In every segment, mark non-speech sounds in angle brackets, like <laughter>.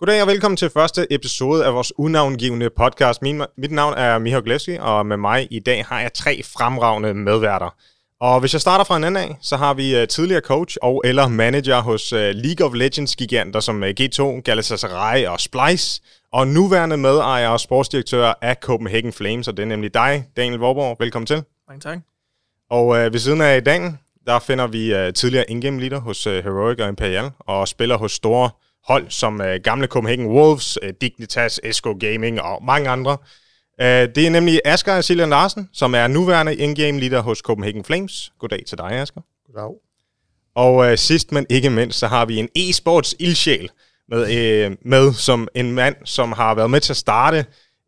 Goddag og velkommen til første episode af vores unavngivende podcast. Min, mit navn er Miha Gleski, og med mig i dag har jeg tre fremragende medværter. Og hvis jeg starter fra en anden af, så har vi uh, tidligere coach og eller manager hos uh, League of Legends giganter som uh, G2, Galatasaray og Splice, og nuværende medejer og sportsdirektør af Copenhagen Flames, og det er nemlig dig, Daniel Vorborg. Velkommen til. Mange tak. Og uh, ved siden af i dag, der finder vi uh, tidligere ingame leader hos uh, Heroic og Imperial, og spiller hos store hold som uh, gamle Copenhagen Wolves, uh, Dignitas, Esco Gaming og mange andre. Uh, det er nemlig Asger Siljan Larsen, som er nuværende in-game leader hos Copenhagen Flames. Goddag til dig, Asger. Goddag. Og uh, sidst, men ikke mindst, så har vi en e-sports ildsjæl med, uh, med som en mand, som har været med til at starte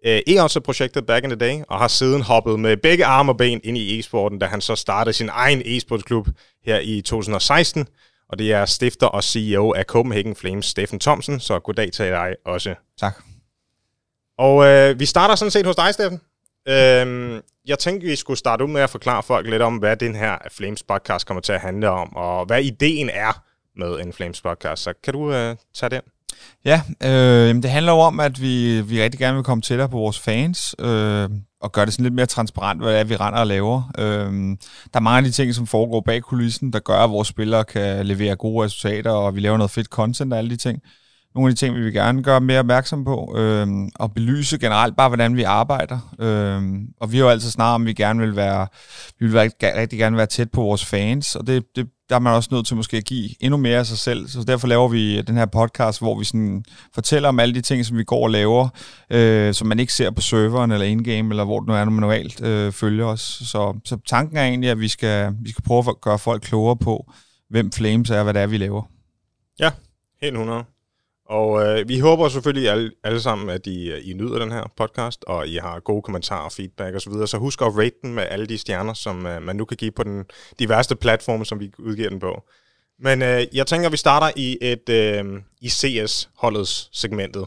uh, e-sports-projektet back in the day, og har siden hoppet med begge arme og ben ind i e-sporten, da han så startede sin egen e-sportsklub her i 2016 og det er stifter og CEO af Copenhagen Flames, Steffen Thomsen, så goddag til dig også. Tak. Og øh, vi starter sådan set hos dig, Steffen. Øhm, jeg tænkte, vi skulle starte ud med at forklare folk lidt om, hvad den her Flames podcast kommer til at handle om, og hvad ideen er med en Flames podcast. Så kan du øh, tage den? Ja, øh, det handler jo om, at vi, vi rigtig gerne vil komme tættere på vores fans, øh, og gøre det sådan lidt mere transparent, hvad det er, vi render og laver. Øhm, der er mange af de ting, som foregår bag kulissen, der gør, at vores spillere kan levere gode resultater, og vi laver noget fedt content og alle de ting. Nogle af de ting, vi vil gerne gøre mere opmærksom på, øh, og belyse generelt bare, hvordan vi arbejder. Øh, og vi har jo altid snart om, vi gerne vil være, vi vil være, rigtig gerne være tæt på vores fans, og det, det der er man også nødt til måske at give endnu mere af sig selv. Så derfor laver vi øh, den her podcast, hvor vi sådan fortæller om alle de ting, som vi går og laver, øh, som man ikke ser på serveren eller in-game, eller hvor det nu er, når man normalt øh, følger os. Så, så tanken er egentlig, at vi skal, vi skal prøve at gøre folk klogere på, hvem Flames er, og hvad det er, vi laver. Ja, helt 100. Og øh, vi håber selvfølgelig alle, alle sammen, at I, øh, I nyder den her podcast, og I har gode kommentarer, feedback osv. Så, så husk at rate den med alle de stjerner, som øh, man nu kan give på den diverse platforme, som vi udgiver den på. Men øh, jeg tænker, at vi starter i et øh, i CS-holdets segmentet.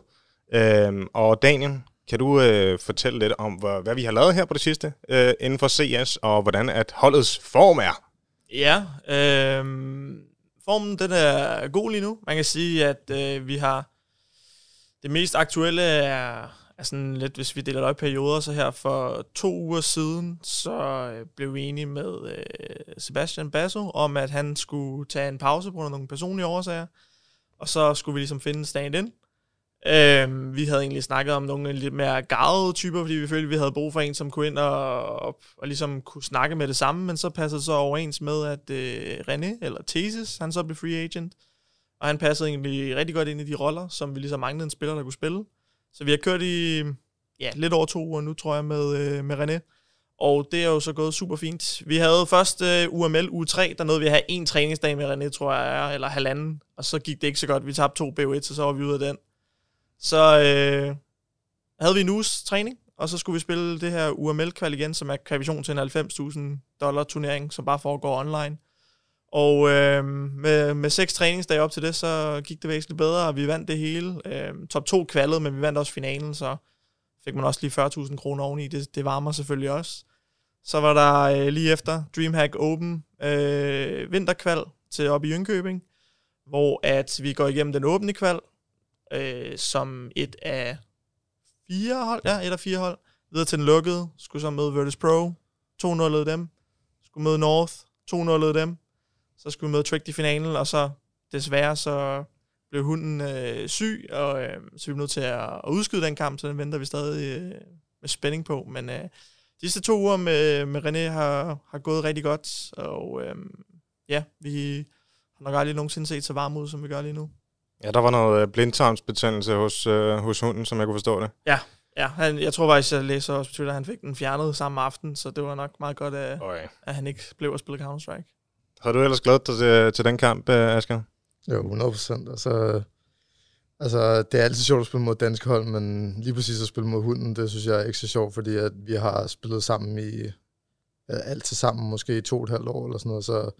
Øh, og Daniel, kan du øh, fortælle lidt om, hvad, hvad vi har lavet her på det sidste øh, inden for CS, og hvordan at holdets form er? Ja, øh, formen den er god lige nu. Man kan sige, at øh, vi har det mest aktuelle er, er sådan lidt, hvis vi deler det op i perioder, så her for to uger siden, så øh, blev vi enige med øh, Sebastian Basso om, at han skulle tage en pause på grund af nogle personlige årsager, og så skulle vi ligesom finde stand-in. Øh, vi havde egentlig snakket om nogle lidt mere garvede typer, fordi vi følte, at vi havde brug for en, som kunne ind og, og, og ligesom kunne snakke med det samme, men så passede det så overens med, at øh, René, eller Thesis, han så blev free agent, og han passede egentlig rigtig godt ind i de roller, som vi ligesom manglede en spiller, der kunne spille. Så vi har kørt i ja, lidt over to uger nu, tror jeg, med, øh, med René. Og det er jo så gået super fint. Vi havde først øh, UML uge 3, der nåede vi at have en træningsdag med René, tror jeg, eller halvanden. Og så gik det ikke så godt. Vi tabte to BO1, så så var vi ude af den. Så øh, havde vi en uges træning, og så skulle vi spille det her UML-kval igen, som er kvalifikation til en 90.000 dollar turnering, som bare foregår online. Og øh, med, med seks træningsdage op til det, så gik det væsentligt bedre, og vi vandt det hele. Øh, top 2 kvalet, men vi vandt også finalen, så fik man også lige 40.000 kroner oveni. Det, det varmer selvfølgelig også. Så var der øh, lige efter Dreamhack Open øh, vinterkval til op i Jynkøbing, hvor at vi går igennem den åbne kval, øh, som et af fire hold, ja, et af fire hold, videre til den lukkede, skulle så møde Virtus Pro, 2-0 dem, skulle møde North, 2-0 dem, så skulle vi møde Trick i finalen, og så desværre så blev hunden øh, syg, og øh, så vi blev nødt til at, at udskyde den kamp, så den venter vi stadig øh, med spænding på, men øh, sidste to uger med, med René har, har gået rigtig godt, og øh, ja, vi har nok aldrig nogensinde set så varm ud, som vi gør lige nu. Ja, der var noget øh, blindtarmsbetændelse hos, øh, hos hunden, som jeg kunne forstå det. Ja, ja han, jeg tror faktisk, jeg læser også på Twitter, at han fik den fjernet samme aften, så det var nok meget godt, at, at han ikke blev at spille Counter-Strike. Har du ellers glædet dig til, til den kamp, øh, Asger? Jo, 100 procent. Altså, altså, det er altid sjovt at spille mod danske hold, men lige præcis at spille mod hunden, det synes jeg er ikke så sjovt, fordi at vi har spillet sammen i ja, altid sammen, måske i to og et halvt år eller sådan noget, så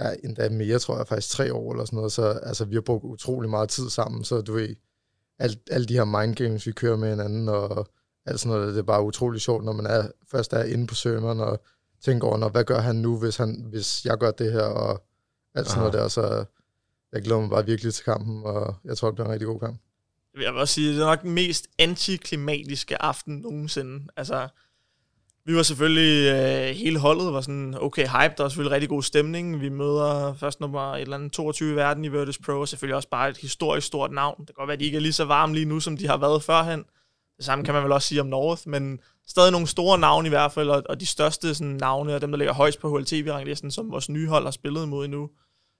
ja, endda mere, tror jeg, faktisk tre år eller sådan noget, så altså, vi har brugt utrolig meget tid sammen, så du ved, alt, alle de her mindgames, vi kører med hinanden, og alt sådan noget, det er bare utrolig sjovt, når man er, først er inde på serveren, og tænker over, når, hvad gør han nu, hvis, han, hvis jeg gør det her, og alt sådan Aha. noget der, så jeg glæder mig bare virkelig til kampen, og jeg tror, det bliver en rigtig god kamp. Jeg vil også sige, det er nok den mest antiklimatiske aften nogensinde. Altså, vi var selvfølgelig, øh, hele holdet var sådan okay hype, der var selvfølgelig rigtig god stemning. Vi møder først nummer et eller andet 22 i verden i Virtus Pro, og selvfølgelig også bare et historisk stort navn. Det kan godt være, at de ikke er lige så varme lige nu, som de har været førhen. Det samme kan man vel også sige om North, men stadig nogle store navne i hvert fald, og, og de største sådan, navne, og dem, der ligger højst på HLTV-ranglisten, som vores nye hold har spillet imod endnu.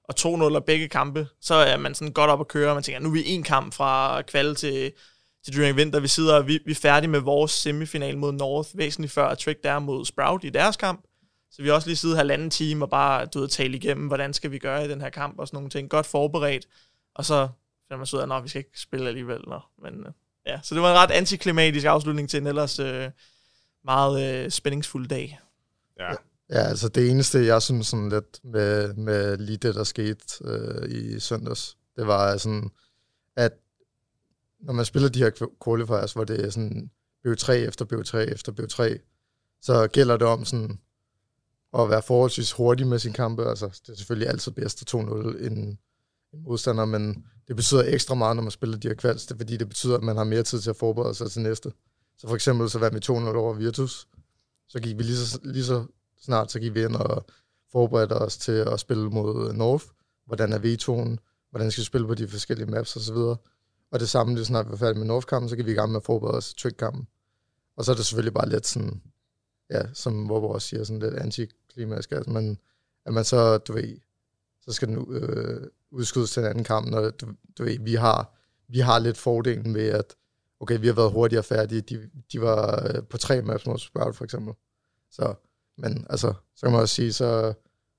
Og 2-0 begge kampe, så er man sådan godt op at køre, og man tænker, nu er vi en kamp fra kval til, til Dreaming Winter. Vi sidder, vi, vi er færdige med vores semifinal mod North, væsentligt før Trick der mod Sprout i deres kamp. Så vi har også lige siddet halvanden time og bare du ved, tale igennem, hvordan skal vi gøre i den her kamp og sådan nogle ting. Godt forberedt. Og så finder man så ud af, at vi skal ikke spille alligevel. Nå. Men øh, ja, så det var en ret antiklimatisk afslutning til en ellers øh, meget øh, spændingsfuld dag. Ja. Ja, altså det eneste, jeg synes sådan lidt med, med lige det, der skete øh, i søndags, det var sådan, at når man spiller de her qualifiers, hvor det er sådan BO3 efter BO3 efter BO3, så gælder det om sådan at være forholdsvis hurtig med sin kampe. Altså, det er selvfølgelig altid bedst at 2-0 en, en modstander, men det betyder ekstra meget, når man spiller de her kvalds, det er fordi, det betyder, at man har mere tid til at forberede sig til næste. Så for eksempel så var vi 2-0 over Virtus, så gik vi lige så, lige så snart, så gik vi ind og forberedte os til at spille mod North. Hvordan er V2'en? Hvordan skal vi spille på de forskellige maps osv.? Og det samme, lige snart vi er færdige med Northkampen, så kan vi i gang med at forberede os til kampen. Og så er det selvfølgelig bare lidt sådan, ja, som Vorborg også siger, sådan lidt antiklimatisk, altså, men at man så, du ved, så skal den øh, udskydes til en anden kamp, når du, du ved, vi har, vi har lidt fordelen ved, at okay, vi har været hurtigere færdige, de, de var øh, på tre maps mod Sprout for eksempel. Så, men altså, så kan man også sige, så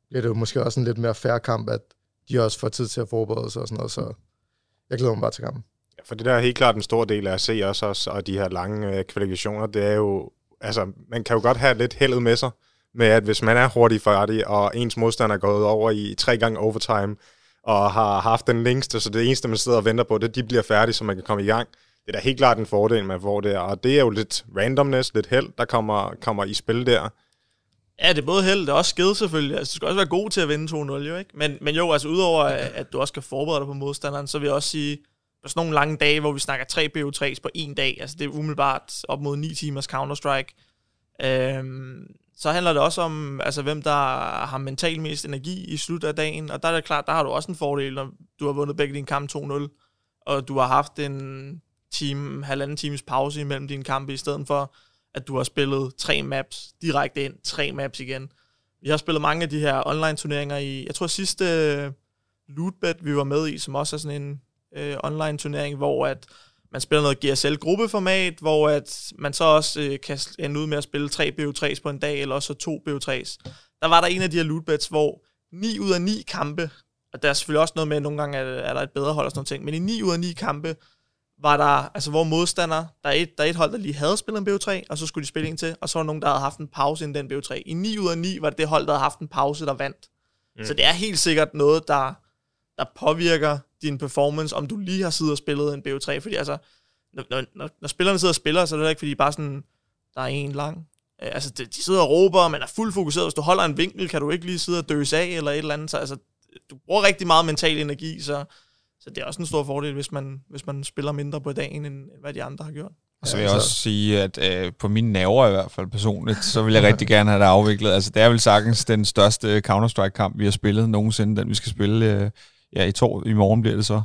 bliver det jo måske også en lidt mere færre kamp, at de også får tid til at forberede sig og sådan noget, så jeg glæder mig bare til kampen. Ja, for det der er helt klart en stor del af at se også, også og de her lange øh, kvalifikationer, det er jo, altså, man kan jo godt have lidt heldet med sig, med at hvis man er hurtig færdig, og ens modstander er gået over i tre gange overtime, og har haft den længste, så det eneste, man sidder og venter på, det er, de bliver færdige, så man kan komme i gang. Det er da helt klart en fordel med, hvor det og det er jo lidt randomness, lidt held, der kommer, kommer i spil der. Ja, det er både held, det er også skede selvfølgelig. Altså, du skal også være god til at vinde 2-0, jo ikke? Men, men jo, altså udover at du også skal forberede dig på modstanderen, så vil jeg også sige, sådan nogle lange dage, hvor vi snakker tre BO3's på en dag, altså det er umiddelbart op mod 9 timers Counter-Strike, øhm, så handler det også om, altså hvem der har mental mest energi i slut af dagen, og der er det klart, der har du også en fordel, når du har vundet begge dine kampe 2-0, og du har haft en time, halvanden times pause imellem dine kampe, i stedet for, at du har spillet tre maps direkte ind, tre maps igen. Vi har spillet mange af de her online turneringer i, jeg tror sidste Lootbet, vi var med i, som også er sådan en øh, online turnering, hvor at man spiller noget GSL-gruppeformat, hvor at man så også øh, kan ende ud med at spille tre BO3's på en dag, eller også to BO3's. Der var der en af de her lootbets, hvor 9 ud af 9 kampe, og der er selvfølgelig også noget med, at nogle gange er, er der et bedre hold og sådan noget ting, men i 9 ud af 9 kampe, var der, altså hvor modstander, der er, et, der er et hold, der lige havde spillet en BO3, og så skulle de spille en til, og så var der nogen, der havde haft en pause inden den BO3. I 9 ud af 9 var det det hold, der havde haft en pause, der vandt. Mm. Så det er helt sikkert noget, der, der påvirker din performance, om du lige har siddet og spillet en BO3, fordi altså, når, når, når spillerne sidder og spiller, så er det ikke, fordi bare sådan, der er en lang. Altså, de, de sidder og råber, og man er fuldt fokuseret. Hvis du holder en vinkel, kan du ikke lige sidde og døse af, eller et eller andet. Så altså, du bruger rigtig meget mental energi, så, så det er også en stor fordel, hvis man, hvis man spiller mindre på dagen, end hvad de andre har gjort. Og så vil jeg også sige, at øh, på mine nerver i hvert fald personligt, så vil jeg rigtig gerne have det afviklet. Altså, det er vel sagtens den største Counter-Strike-kamp, vi har spillet nogensinde, den vi skal spille øh, ja, i, to, i morgen bliver det så.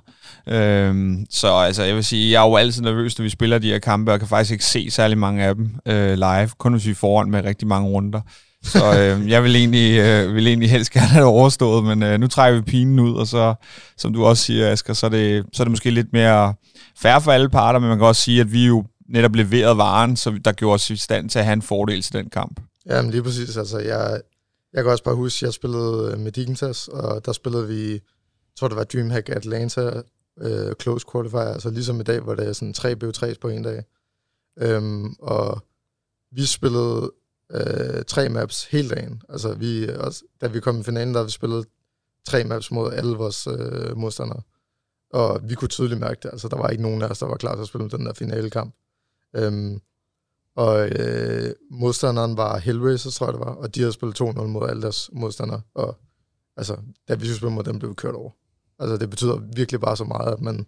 Øhm, så altså, jeg vil sige, jeg er jo altid nervøs, når vi spiller de her kampe, og kan faktisk ikke se særlig mange af dem øh, live, kun hvis vi er foran med rigtig mange runder. Så <laughs> øh, jeg vil egentlig, øh, vil egentlig helst gerne have det overstået, men øh, nu trækker vi pinen ud, og så, som du også siger, Asger, så er det, så er det måske lidt mere færre for alle parter, men man kan også sige, at vi jo netop leverede varen, så der gjorde os i stand til at have en fordel til den kamp. Jamen lige præcis, altså jeg, jeg kan også bare huske, at jeg spillede øh, med Dignitas, og der spillede vi tror det var Dreamhack Atlanta øh, close qualifier, altså ligesom i dag, hvor det er sådan tre BO3's på en dag. Øhm, og vi spillede øh, tre maps hele dagen. Altså vi, også, da vi kom i finalen, der vi spillet tre maps mod alle vores øh, modstandere. Og vi kunne tydeligt mærke det. Altså der var ikke nogen af os, der var klar til at spille den der finale kamp. Øhm, og øh, modstanderen var Hellraiser, tror jeg det var, og de havde spillet 2-0 mod alle deres modstandere. Og altså, da vi skulle spille mod dem, blev vi kørt over. Altså, det betyder virkelig bare så meget, at man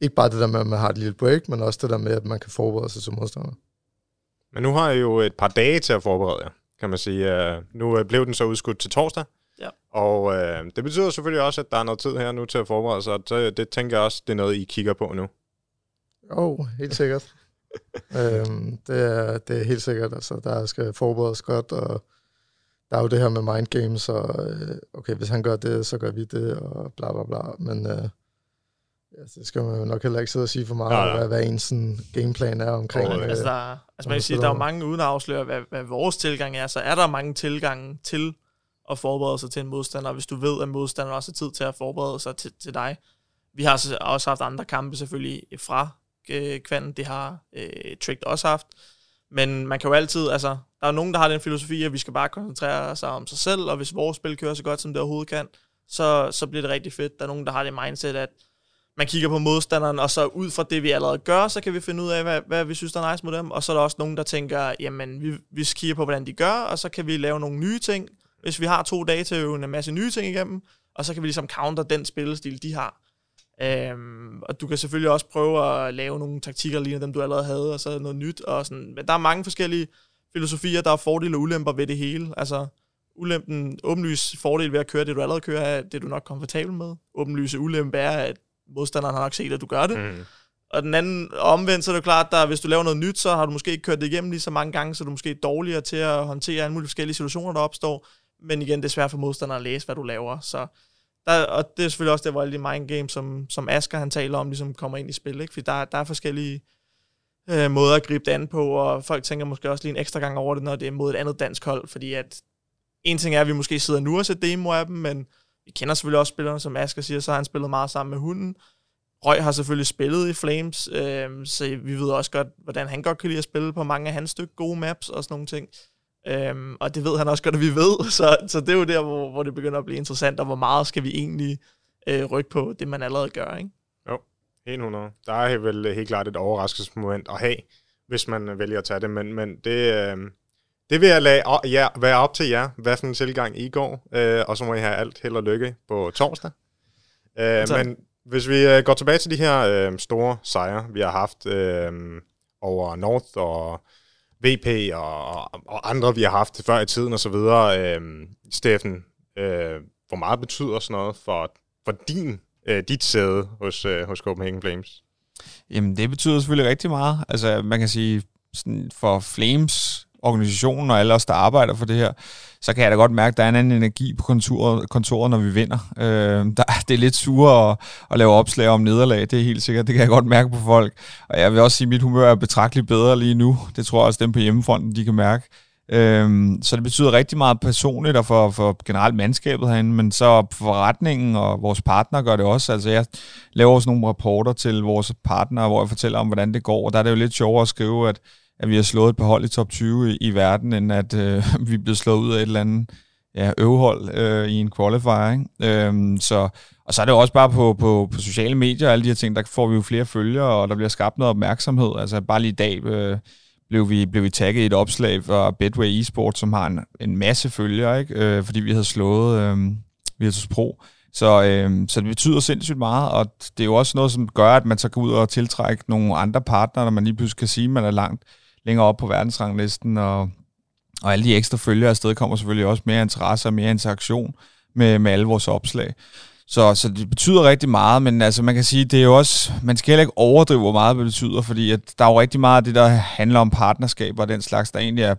ikke bare det der med, at man har et lille break, men også det der med, at man kan forberede sig til modstander. Men nu har jeg jo et par dage til at forberede jer, kan man sige. Uh, nu uh, blev den så udskudt til torsdag. Ja. Og uh, det betyder selvfølgelig også, at der er noget tid her nu til at forberede sig. Så det tænker jeg også, det er noget, I kigger på nu. Jo, oh, helt sikkert. <laughs> øhm, det, er, det er helt sikkert. Altså, der skal forberedes godt, og der er jo det her med mind games, og okay, hvis han gør det, så gør vi det, og bla bla bla. Men uh, Ja, det skal man jo nok heller ikke sidde og sige for meget, ja, ja. Hvad, hvad en sådan gameplan er omkring. Oh, altså, der, altså man kan sige, der er jo mange, uden at afsløre, hvad, hvad vores tilgang er, så er der mange tilgange til at forberede sig til en modstander, hvis du ved, at modstanderen også har tid til at forberede sig til, til dig. Vi har også haft andre kampe selvfølgelig fra øh, kvandet, det har øh, Tricked også haft, men man kan jo altid, altså, der er nogen, der har den filosofi, at vi skal bare koncentrere sig om sig selv, og hvis vores spil kører så godt, som det overhovedet kan, så, så bliver det rigtig fedt. Der er nogen, der har det mindset, at man kigger på modstanderen, og så ud fra det, vi allerede gør, så kan vi finde ud af, hvad, hvad vi synes, der er nice med dem. Og så er der også nogen, der tænker, jamen, vi, vi kigger på, hvordan de gør, og så kan vi lave nogle nye ting, hvis vi har to dage til at øve en masse nye ting igennem, og så kan vi ligesom counter den spillestil, de har. Øhm, og du kan selvfølgelig også prøve at lave nogle taktikker, lignende dem, du allerede havde, og så noget nyt. Og sådan. Men der er mange forskellige filosofier, der er fordele og ulemper ved det hele. Altså, ulempen, åbenlys fordel ved at køre det, du allerede kører, er det, du er nok komfortabel med. Åbenlyse ulempe er, at modstanderen har nok set, at du gør det. Mm. Og den anden omvendt, så er det klart, at hvis du laver noget nyt, så har du måske ikke kørt det igennem lige så mange gange, så er du måske dårligere til at håndtere alle mulige forskellige situationer, der opstår. Men igen, det er svært for modstanderen at læse, hvad du laver. Så der, og det er selvfølgelig også det, hvor alle de mind games, som, som Asger han taler om, ligesom kommer ind i spil. Ikke? Fordi der, der er forskellige øh, måder at gribe det an på, og folk tænker måske også lige en ekstra gang over det, når det er mod et andet dansk hold, fordi at en ting er, at vi måske sidder nu og ser demo af dem, men vi kender selvfølgelig også spillerne, som Asger siger, så har han spillet meget sammen med hunden. Røg har selvfølgelig spillet i Flames, øh, så vi ved også godt, hvordan han godt kan lide at spille på mange af hans stykke gode maps og sådan nogle ting. Øhm, og det ved han også godt, at vi ved, <laughs> så, så det er jo der, hvor, hvor det begynder at blive interessant, og hvor meget skal vi egentlig øh, rykke på det, man allerede gør, ikke? Jo, helt 100. Der er vel helt klart et overraskelsesmoment at have, hvis man vælger at tage det, men, men det, øh, det vil jeg lade ja, være op til jer, hvad for en tilgang I går, øh, og så må I have alt held og lykke på torsdag. Øh, men hvis vi øh, går tilbage til de her øh, store sejre, vi har haft øh, over North og VP og, og andre, vi har haft før i tiden osv., øh, Steffen, øh, hvor meget betyder sådan noget for, for din, øh, dit sæde hos, øh, hos Copenhagen Flames? Jamen, det betyder selvfølgelig rigtig meget. Altså, man kan sige, sådan for Flames organisationen og alle os, der arbejder for det her, så kan jeg da godt mærke, at der er en anden energi på kontoret, kontoret når vi vinder. Øh, der, det er lidt sure at, at lave opslag om nederlag, det er helt sikkert. Det kan jeg godt mærke på folk. Og jeg vil også sige, at mit humør er betragteligt bedre lige nu. Det tror jeg også, dem på hjemmefronten, de kan mærke. Øh, så det betyder rigtig meget personligt og for, for generelt mandskabet herinde, men så forretningen og vores partner gør det også. Altså jeg laver også nogle rapporter til vores partnere, hvor jeg fortæller om, hvordan det går, og der er det jo lidt sjovere at skrive, at at vi har slået et par hold i top 20 i, i verden, end at øh, <laughs> vi er blevet slået ud af et eller andet ja, øvehold øh, i en qualifier. Ikke? Øhm, så, og så er det jo også bare på, på, på sociale medier og alle de her ting, der får vi jo flere følgere, og der bliver skabt noget opmærksomhed. Altså bare lige i dag øh, blev, vi, blev vi tagget i et opslag fra Betway Esport, som har en, en masse følgere, ikke? Øh, fordi vi havde slået øh, Virtus Pro. Så, øh, så det betyder sindssygt meget, og det er jo også noget, som gør, at man så går ud og tiltrække nogle andre partnere, når man lige pludselig kan sige, at man er langt længere op på verdensranglisten, og, og alle de ekstra følgere afsted kommer selvfølgelig også mere interesse og mere interaktion med, med alle vores opslag. Så, så det betyder rigtig meget, men altså man kan sige, det er jo også, man skal heller ikke overdrive, hvor meget det betyder, fordi at der er jo rigtig meget af det, der handler om partnerskaber og den slags, der egentlig er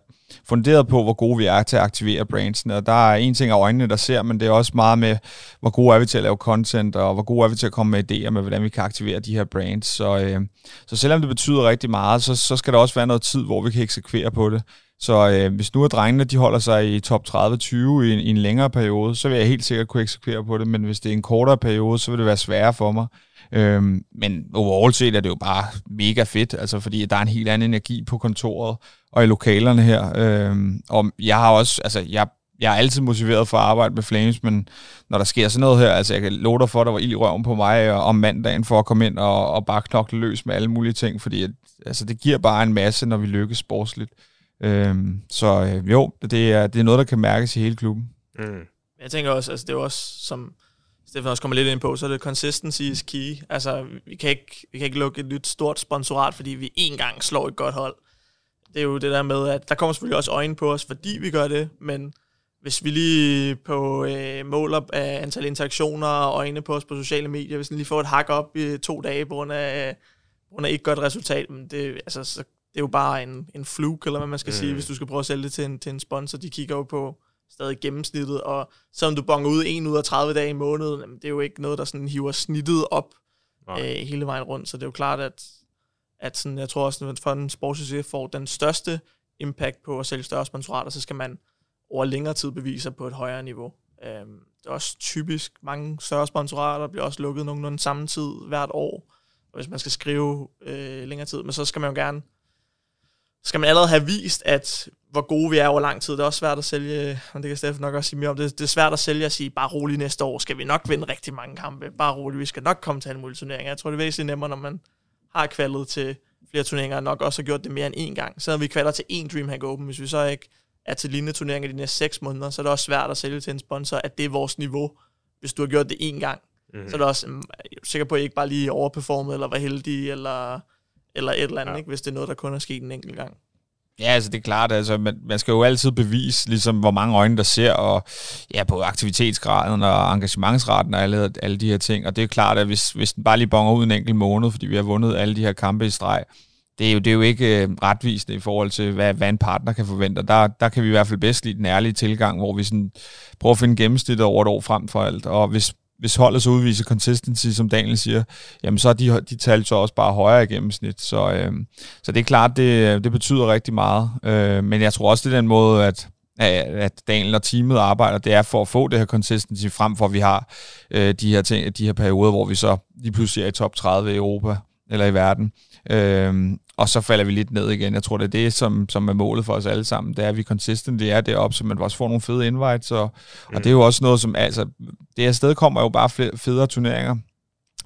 funderet på, hvor gode vi er til at aktivere brandsene. Og der er en ting af øjnene, der ser, men det er også meget med, hvor gode er vi til at lave content, og hvor gode er vi til at komme med idéer med, hvordan vi kan aktivere de her brands. Så, øh, så selvom det betyder rigtig meget, så, så skal der også være noget tid, hvor vi kan eksekvere på det. Så øh, hvis nu er drengene, de holder sig i top 30-20 i en, i en længere periode, så vil jeg helt sikkert kunne eksekvere på det, men hvis det er en kortere periode, så vil det være sværere for mig. Øhm, men overall set er det jo bare mega fedt, altså fordi der er en helt anden energi på kontoret og i lokalerne her. Øhm, og jeg har også, altså jeg, jeg er altid motiveret for at arbejde med Flames, men når der sker sådan noget her, altså jeg kan love dig for, at der var ild i røven på mig om mandagen for at komme ind og, og bare knokle løs med alle mulige ting, fordi at, altså, det giver bare en masse, når vi lykkes sportsligt. Øhm, så øh, jo, det er, det er noget, der kan mærkes i hele klubben. Mm. Jeg tænker også, altså det er også, som Stefan også kommer lidt ind på, så er det consistency is key. Altså, vi kan ikke, vi kan ikke lukke et nyt stort sponsorat, fordi vi én gang slår et godt hold. Det er jo det der med, at der kommer selvfølgelig også øjne på os, fordi vi gør det, men hvis vi lige på øh, måler af antal interaktioner og øjne på os på sociale medier, hvis vi lige får et hak op i to dage på grund af, på grund af ikke godt resultat, men det, altså, så, det er jo bare en, en fluke, eller hvad man skal mm. sige, hvis du skal prøve at sælge det til en, til en sponsor. De kigger jo på stadig gennemsnittet, og selvom du bonger ud 1 ud af 30 dage i måneden, jamen, det er jo ikke noget, der sådan hiver snittet op øh, hele vejen rundt, så det er jo klart, at, at sådan, jeg tror også, at for en sportssucces får den største impact på at sælge større sponsorater, så skal man over længere tid bevise sig på et højere niveau. Øhm, det er også typisk, mange større sponsorater bliver også lukket nogenlunde samme tid hvert år, hvis man skal skrive øh, længere tid, men så skal man jo gerne skal man allerede have vist, at hvor gode vi er over lang tid. Det er også svært at sælge, og det kan Steffen nok også sige mere om, det, det er svært at sælge og sige, bare roligt næste år skal vi nok vinde rigtig mange kampe. Bare roligt, vi skal nok komme til en mulige turneringer. Jeg tror, det er væsentligt nemmere, når man har kvalet til flere turneringer, og nok også har gjort det mere end én gang. Så vi kvalder til én Dreamhack Open, hvis vi så ikke er til lignende turneringer de næste seks måneder, så er det også svært at sælge til en sponsor, at det er vores niveau, hvis du har gjort det én gang. Mm-hmm. Så er det også jeg er sikker på, at I ikke bare lige overperformet, eller var heldig, eller, eller et eller andet, ja. ikke, hvis det er noget, der kun er sket en enkelt gang. Ja, altså det er klart, altså man, man skal jo altid bevise, ligesom hvor mange øjne der ser, og ja, på aktivitetsgraden og engagementsraten og alle, alle de her ting. Og det er klart, at hvis, hvis den bare lige bonger ud en enkelt måned, fordi vi har vundet alle de her kampe i streg, det er jo, det er jo ikke øh, retvisende i forhold til, hvad, hvad en partner kan forvente. Der, der kan vi i hvert fald bedst lide den ærlige tilgang, hvor vi sådan prøver at finde gennemsnittet over et år frem for alt. Og hvis, hvis holdet så udviser consistency, som Daniel siger, jamen så er de, de tal så også bare højere i gennemsnit. Så, øh, så det er klart, det, det betyder rigtig meget. Øh, men jeg tror også, det er den måde, at, at Daniel og teamet arbejder, det er for at få det her consistency frem for, at vi har øh, de, her ting, de her perioder, hvor vi så lige pludselig er i top 30 i Europa eller i verden. Øh, og så falder vi lidt ned igen. Jeg tror, det er det, som, som er målet for os alle sammen. Det er, at vi consistent er deroppe, så man også får nogle fede invites. Og, mm. og det er jo også noget, som... Altså, det her sted kommer jo bare federe turneringer.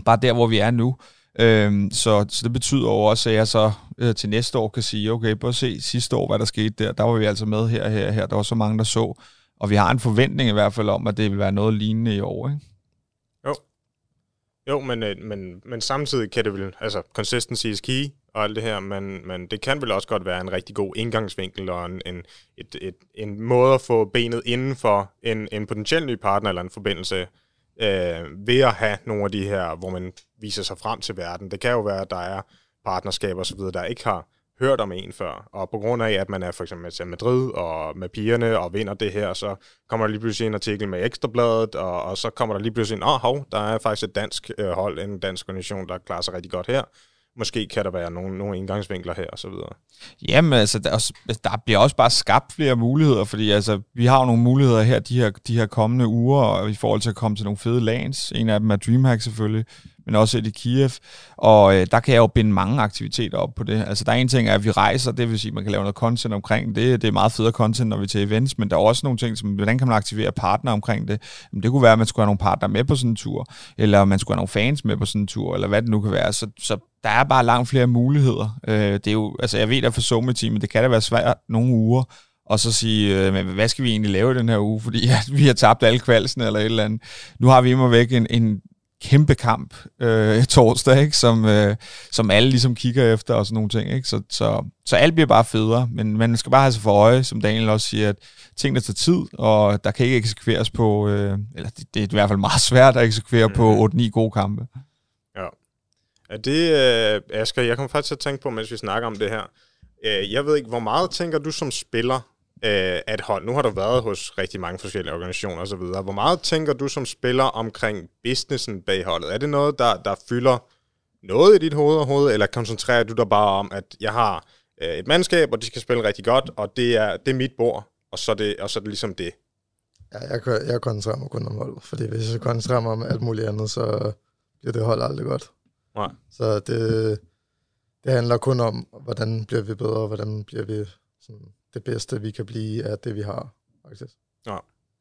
Bare der, hvor vi er nu. Øhm, så, så det betyder jo også, at jeg så øh, til næste år kan sige, okay, prøv at se sidste år, hvad der skete der. Der var vi altså med her, her, her. Der var så mange, der så. Og vi har en forventning i hvert fald om, at det vil være noget lignende i år, ikke? Jo. Jo, men, øh, men, men samtidig kan det vel, altså consistency is key, og alt det her, men, men det kan vel også godt være en rigtig god indgangsvinkel og en, en, et, et, en måde at få benet inden for en, en potentiel ny partner eller en forbindelse øh, ved at have nogle af de her, hvor man viser sig frem til verden. Det kan jo være, at der er partnerskaber osv., der ikke har hørt om en før, og på grund af, at man er for eksempel med Madrid og med pigerne og vinder det her, så kommer der lige pludselig en artikel med Ekstrabladet, og, og så kommer der lige pludselig en, åh, oh, hov, der er faktisk et dansk øh, hold, en dansk organisation, der klarer sig rigtig godt her måske kan der være nogle, nogle indgangsvinkler her og så videre. Jamen, altså, der, der bliver også bare skabt flere muligheder, fordi altså, vi har jo nogle muligheder her de her, de her kommende uger, og i forhold til at komme til nogle fede lands. En af dem er DreamHack selvfølgelig, men også et i Kiev. Og øh, der kan jeg jo binde mange aktiviteter op på det. Altså der er en ting, at vi rejser, det vil sige, at man kan lave noget content omkring det. Det er meget federe content, når vi er til events, men der er også nogle ting, som hvordan kan man aktivere partner omkring det. Jamen, det kunne være, at man skulle have nogle partner med på sådan en tur, eller man skulle have nogle fans med på sådan en tur, eller hvad det nu kan være. Så, så der er bare langt flere muligheder. Øh, det er jo, altså jeg ved, at for Somi Team, det kan da være svært nogle uger, og så sige, øh, men hvad skal vi egentlig lave den her uge, fordi <laughs> ja, vi har tabt alle kvalsen eller et eller andet. Nu har vi imod væk en, en kæmpe kamp øh, <laughs> torsdag, ikke? Som, øh, som alle ligesom kigger efter og sådan nogle ting. Ikke? Så, så, så alt bliver bare federe, men man skal bare have sig for øje, som Daniel også siger, at tingene tager tid, og der kan ikke eksekveres på, øh, eller det, det er i hvert fald meget svært at eksekvere mm. på 8-9 gode kampe. Ja. Er det, øh, Asger, jeg kommer faktisk til at tænke på, mens vi snakker om det her, øh, jeg ved ikke, hvor meget tænker du som spiller, øh, at hold, nu har du været hos rigtig mange forskellige organisationer osv., hvor meget tænker du som spiller omkring businessen bag holdet? Er det noget, der, der fylder noget i dit hoved og hoved, eller koncentrerer du dig bare om, at jeg har øh, et mandskab, og de skal spille rigtig godt, og det er, det er mit bord, og så er det, og så er det ligesom det? Ja, jeg, jeg koncentrerer mig kun om hold, fordi hvis jeg koncentrerer mig om alt muligt andet, så bliver det hold aldrig godt. Nej. Så det, det handler kun om, hvordan bliver vi bedre, hvordan bliver vi sådan, det bedste, vi kan blive af det, vi har, faktisk. Ja.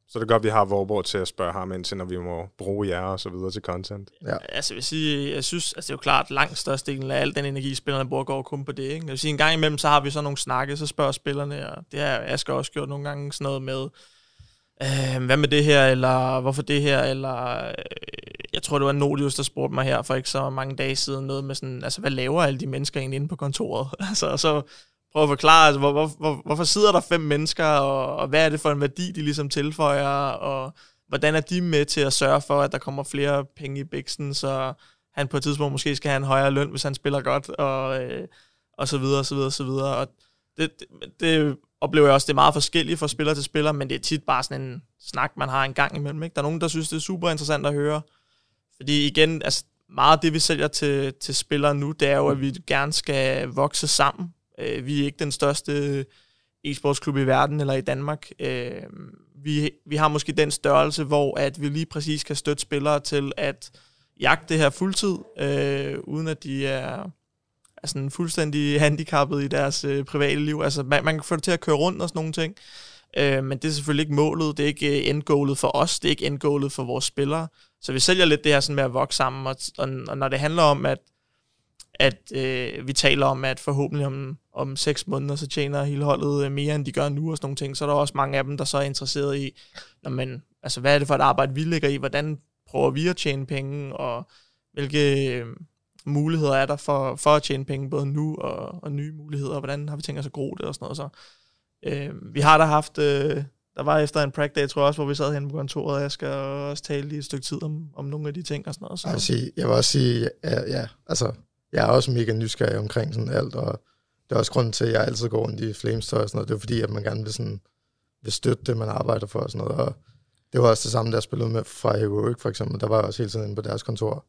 Så det er godt, at vi har Vorborg til at spørge ham ind til, når vi må bruge jer og så videre til content. Ja. Altså, jeg vil sige, jeg synes, altså, det er jo klart, langt størstedelen af al den energi, spillerne bruger, går kun på det. Ikke? Jeg vil sige, en gang imellem, så har vi så nogle snakke, så spørger spillerne, og det har skal også gjort nogle gange sådan noget med, øh, hvad med det her, eller hvorfor det her, eller øh, jeg tror, det var Nodius, der spurgte mig her for ikke så mange dage siden, noget med sådan, altså hvad laver alle de mennesker egentlig inde på kontoret? <laughs> altså, og så prøve at forklare, altså, hvor, hvor, hvor, hvorfor sidder der fem mennesker, og, og hvad er det for en værdi, de ligesom tilføjer, og hvordan er de med til at sørge for, at der kommer flere penge i biksen, så han på et tidspunkt måske skal have en højere løn, hvis han spiller godt, og, øh, og så videre, og så videre, og så videre. Og det, det, det oplever jeg også, det er meget forskelligt fra spiller til spiller, men det er tit bare sådan en snak, man har en gang imellem. Ikke? Der er nogen, der synes, det er super interessant at høre. Fordi igen, altså, meget af det, vi sælger til, til spillere nu, det er jo, at vi gerne skal vokse sammen. Øh, vi er ikke den største øh, e-sportsklub i verden eller i Danmark. Øh, vi, vi har måske den størrelse, hvor at vi lige præcis kan støtte spillere til at jagte det her fuldtid, øh, uden at de er, er sådan fuldstændig handicappet i deres øh, private liv. Altså, man, man kan få det til at køre rundt og sådan nogle ting, øh, men det er selvfølgelig ikke målet, det er ikke øh, endgålet for os, det er ikke endgålet for vores spillere. Så vi sælger lidt det her sådan med at vokse sammen, og, og, og når det handler om, at at øh, vi taler om, at forhåbentlig om, om seks måneder, så tjener hele holdet øh, mere, end de gør nu og sådan nogle ting. Så er der også mange af dem, der så er interesseret i, men, altså, hvad er det for et arbejde, vi ligger i? Hvordan prøver vi at tjene penge? Og hvilke øh, muligheder er der for, for at tjene penge, både nu og, og nye muligheder? Hvordan har vi tænkt os at gro det og sådan noget? Så, øh, vi har da haft... Øh, der var efter en practice day, tror jeg også, hvor vi sad hen på kontoret, og jeg skal også tale lige et stykke tid om, om nogle af de ting og sådan noget. Så. Jeg, vil sige, jeg vil også sige, ja, ja altså, jeg er også mega nysgerrig omkring sådan alt, og det er også grunden til, at jeg altid går rundt i Flames og sådan noget. Det er fordi, at man gerne vil, sådan, vil støtte det, man arbejder for og sådan noget. Og det var også det samme, der jeg spillede med fra Heroic for eksempel. Der var jeg også hele tiden inde på deres kontor.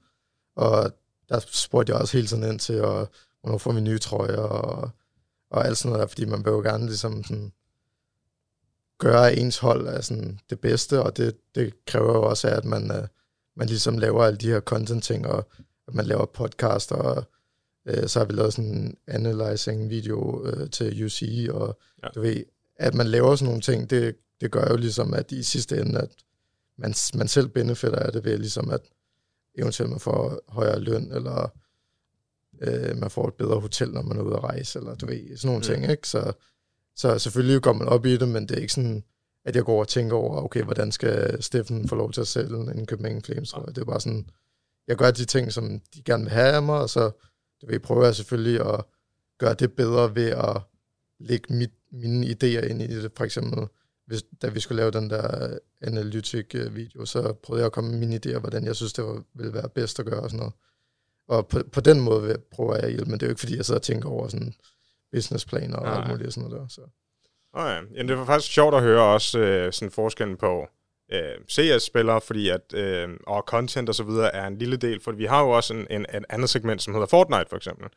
Og der spurgte jeg også hele tiden ind til, og, hvornår får vi nye trøjer og, og alt sådan noget der, fordi man vil jo gerne ligesom sådan, gøre ens hold af sådan det bedste, og det, det kræver jo også, at man, øh, man ligesom laver alle de her content-ting, og at man laver podcast, og Øh, så har vi lavet sådan en analyzing video øh, til UC, og ja. du ved, at man laver sådan nogle ting, det, det gør jo ligesom, at i sidste ende, at man, man selv benefitter af det ved ligesom, at eventuelt man får højere løn, eller øh, man får et bedre hotel, når man er ude at rejse, eller du ved, sådan nogle mm. ting, ikke? Så, så selvfølgelig går man op i det, men det er ikke sådan, at jeg går og tænker over, okay, hvordan skal Steffen få lov til at sælge en København Flames, ja. Det er bare sådan, jeg gør de ting, som de gerne vil have af mig, og så det vil prøve jeg selvfølgelig at gøre det bedre ved at lægge mit, mine idéer ind i det. For eksempel, hvis, da vi skulle lave den der analytik-video, så prøvede jeg at komme med mine idéer, hvordan jeg synes, det var, ville være bedst at gøre og sådan noget. Og på, på den måde prøver jeg at hjælpe, men det er jo ikke, fordi jeg sidder og tænker over sådan businessplaner og alt muligt sådan noget der. Så. Okay. Jamen, det var faktisk sjovt at høre også øh, sådan forskellen på, øh, CS-spillere, fordi at, øh, og content og så videre er en lille del, for vi har jo også en, en, en andet segment, som hedder Fortnite for eksempel.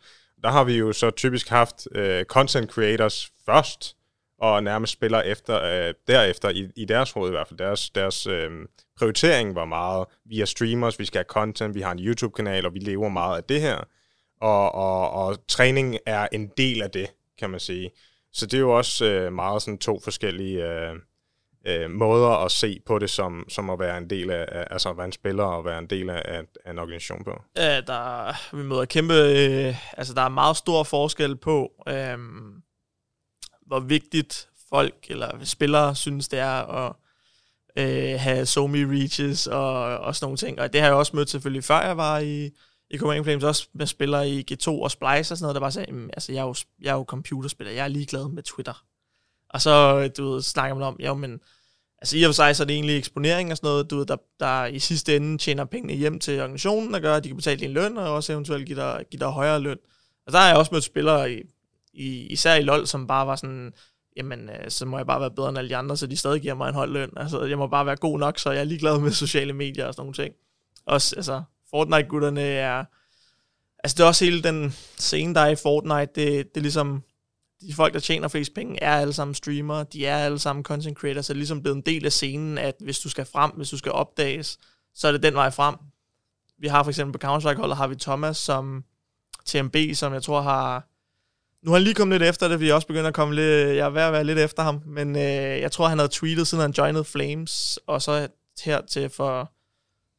Der har vi jo så typisk haft øh, content creators først, og nærmest spiller efter, øh, derefter, i, i deres hoved i hvert fald. Deres, deres øh, prioritering var meget, vi er streamers, vi skal have content, vi har en YouTube-kanal, og vi lever meget af det her. Og, og, og træning er en del af det, kan man sige. Så det er jo også øh, meget sådan to forskellige... Øh, øh, måder at se på det som, som at være en del af, altså at være en spiller og være en del af, af, en organisation på? Ja, der, vi møder kæmpe, øh, altså der er meget stor forskel på, øh, hvor vigtigt folk eller spillere synes det er at øh, have so reaches og, og sådan nogle ting. Og det har jeg også mødt selvfølgelig før jeg var i, i Command Flames, også med spillere i G2 og Splice og sådan noget, der bare sagde, altså jeg er jo, jeg er jo computerspiller, jeg er ligeglad med Twitter. Og så, øh, du ved, snakker man om, jo, men altså i og for sig, så er det egentlig eksponering og sådan noget, du ved, der, der i sidste ende tjener pengene hjem til organisationen, og gør, at de kan betale din løn, og også eventuelt give dig, give dig højere løn. Og der har jeg også mødt spillere, i, i, især i LoL, som bare var sådan, jamen, øh, så må jeg bare være bedre end alle de andre, så de stadig giver mig en høj løn. Altså, jeg må bare være god nok, så jeg er ligeglad med sociale medier og sådan nogle ting. Også, altså, Fortnite-gutterne er... Altså, det er også hele den scene, der er i Fortnite, det, det er ligesom de folk, der tjener flest penge, er alle sammen streamere, de er alle sammen content creators, så det er ligesom blevet en del af scenen, at hvis du skal frem, hvis du skal opdages, så er det den vej frem. Vi har for eksempel på Counter-Strike-holdet, har vi Thomas som TMB, som jeg tror har... Nu har han lige kommet lidt efter det, vi er også begyndt at komme lidt... Jeg er ved at være lidt efter ham, men øh, jeg tror, han havde tweetet, siden han joined Flames, og så her til for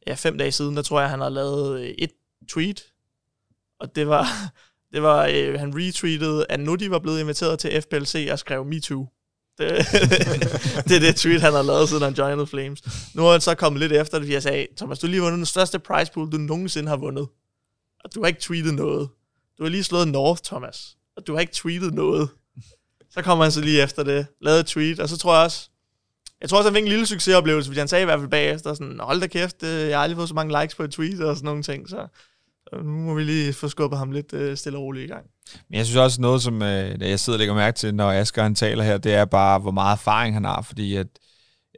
ja, fem dage siden, der tror jeg, han har lavet øh, et tweet, og det var, det var, øh, han retweetede, at nu de var blevet inviteret til FPLC og skrev MeToo. Det, <laughs> det er det tweet, han har lavet, siden han joinede Flames. Nu er han så kommet lidt efter det, fordi jeg sagde, Thomas, du har lige vundet den største prize pool, du nogensinde har vundet. Og du har ikke tweetet noget. Du har lige slået North, Thomas. Og du har ikke tweetet noget. Så kommer han så lige efter det, lavede et tweet, og så tror jeg også, jeg tror også, han fik en lille succesoplevelse, fordi han sagde i hvert fald bagefter, sådan, hold da kæft, øh, jeg har aldrig fået så mange likes på et tweet, og sådan nogle ting, så nu må vi lige få skubbet ham lidt øh, stille og roligt i gang. Men jeg synes også noget, som øh, jeg sidder og lægger mærke til, når Asger han taler her, det er bare, hvor meget erfaring han har, fordi at,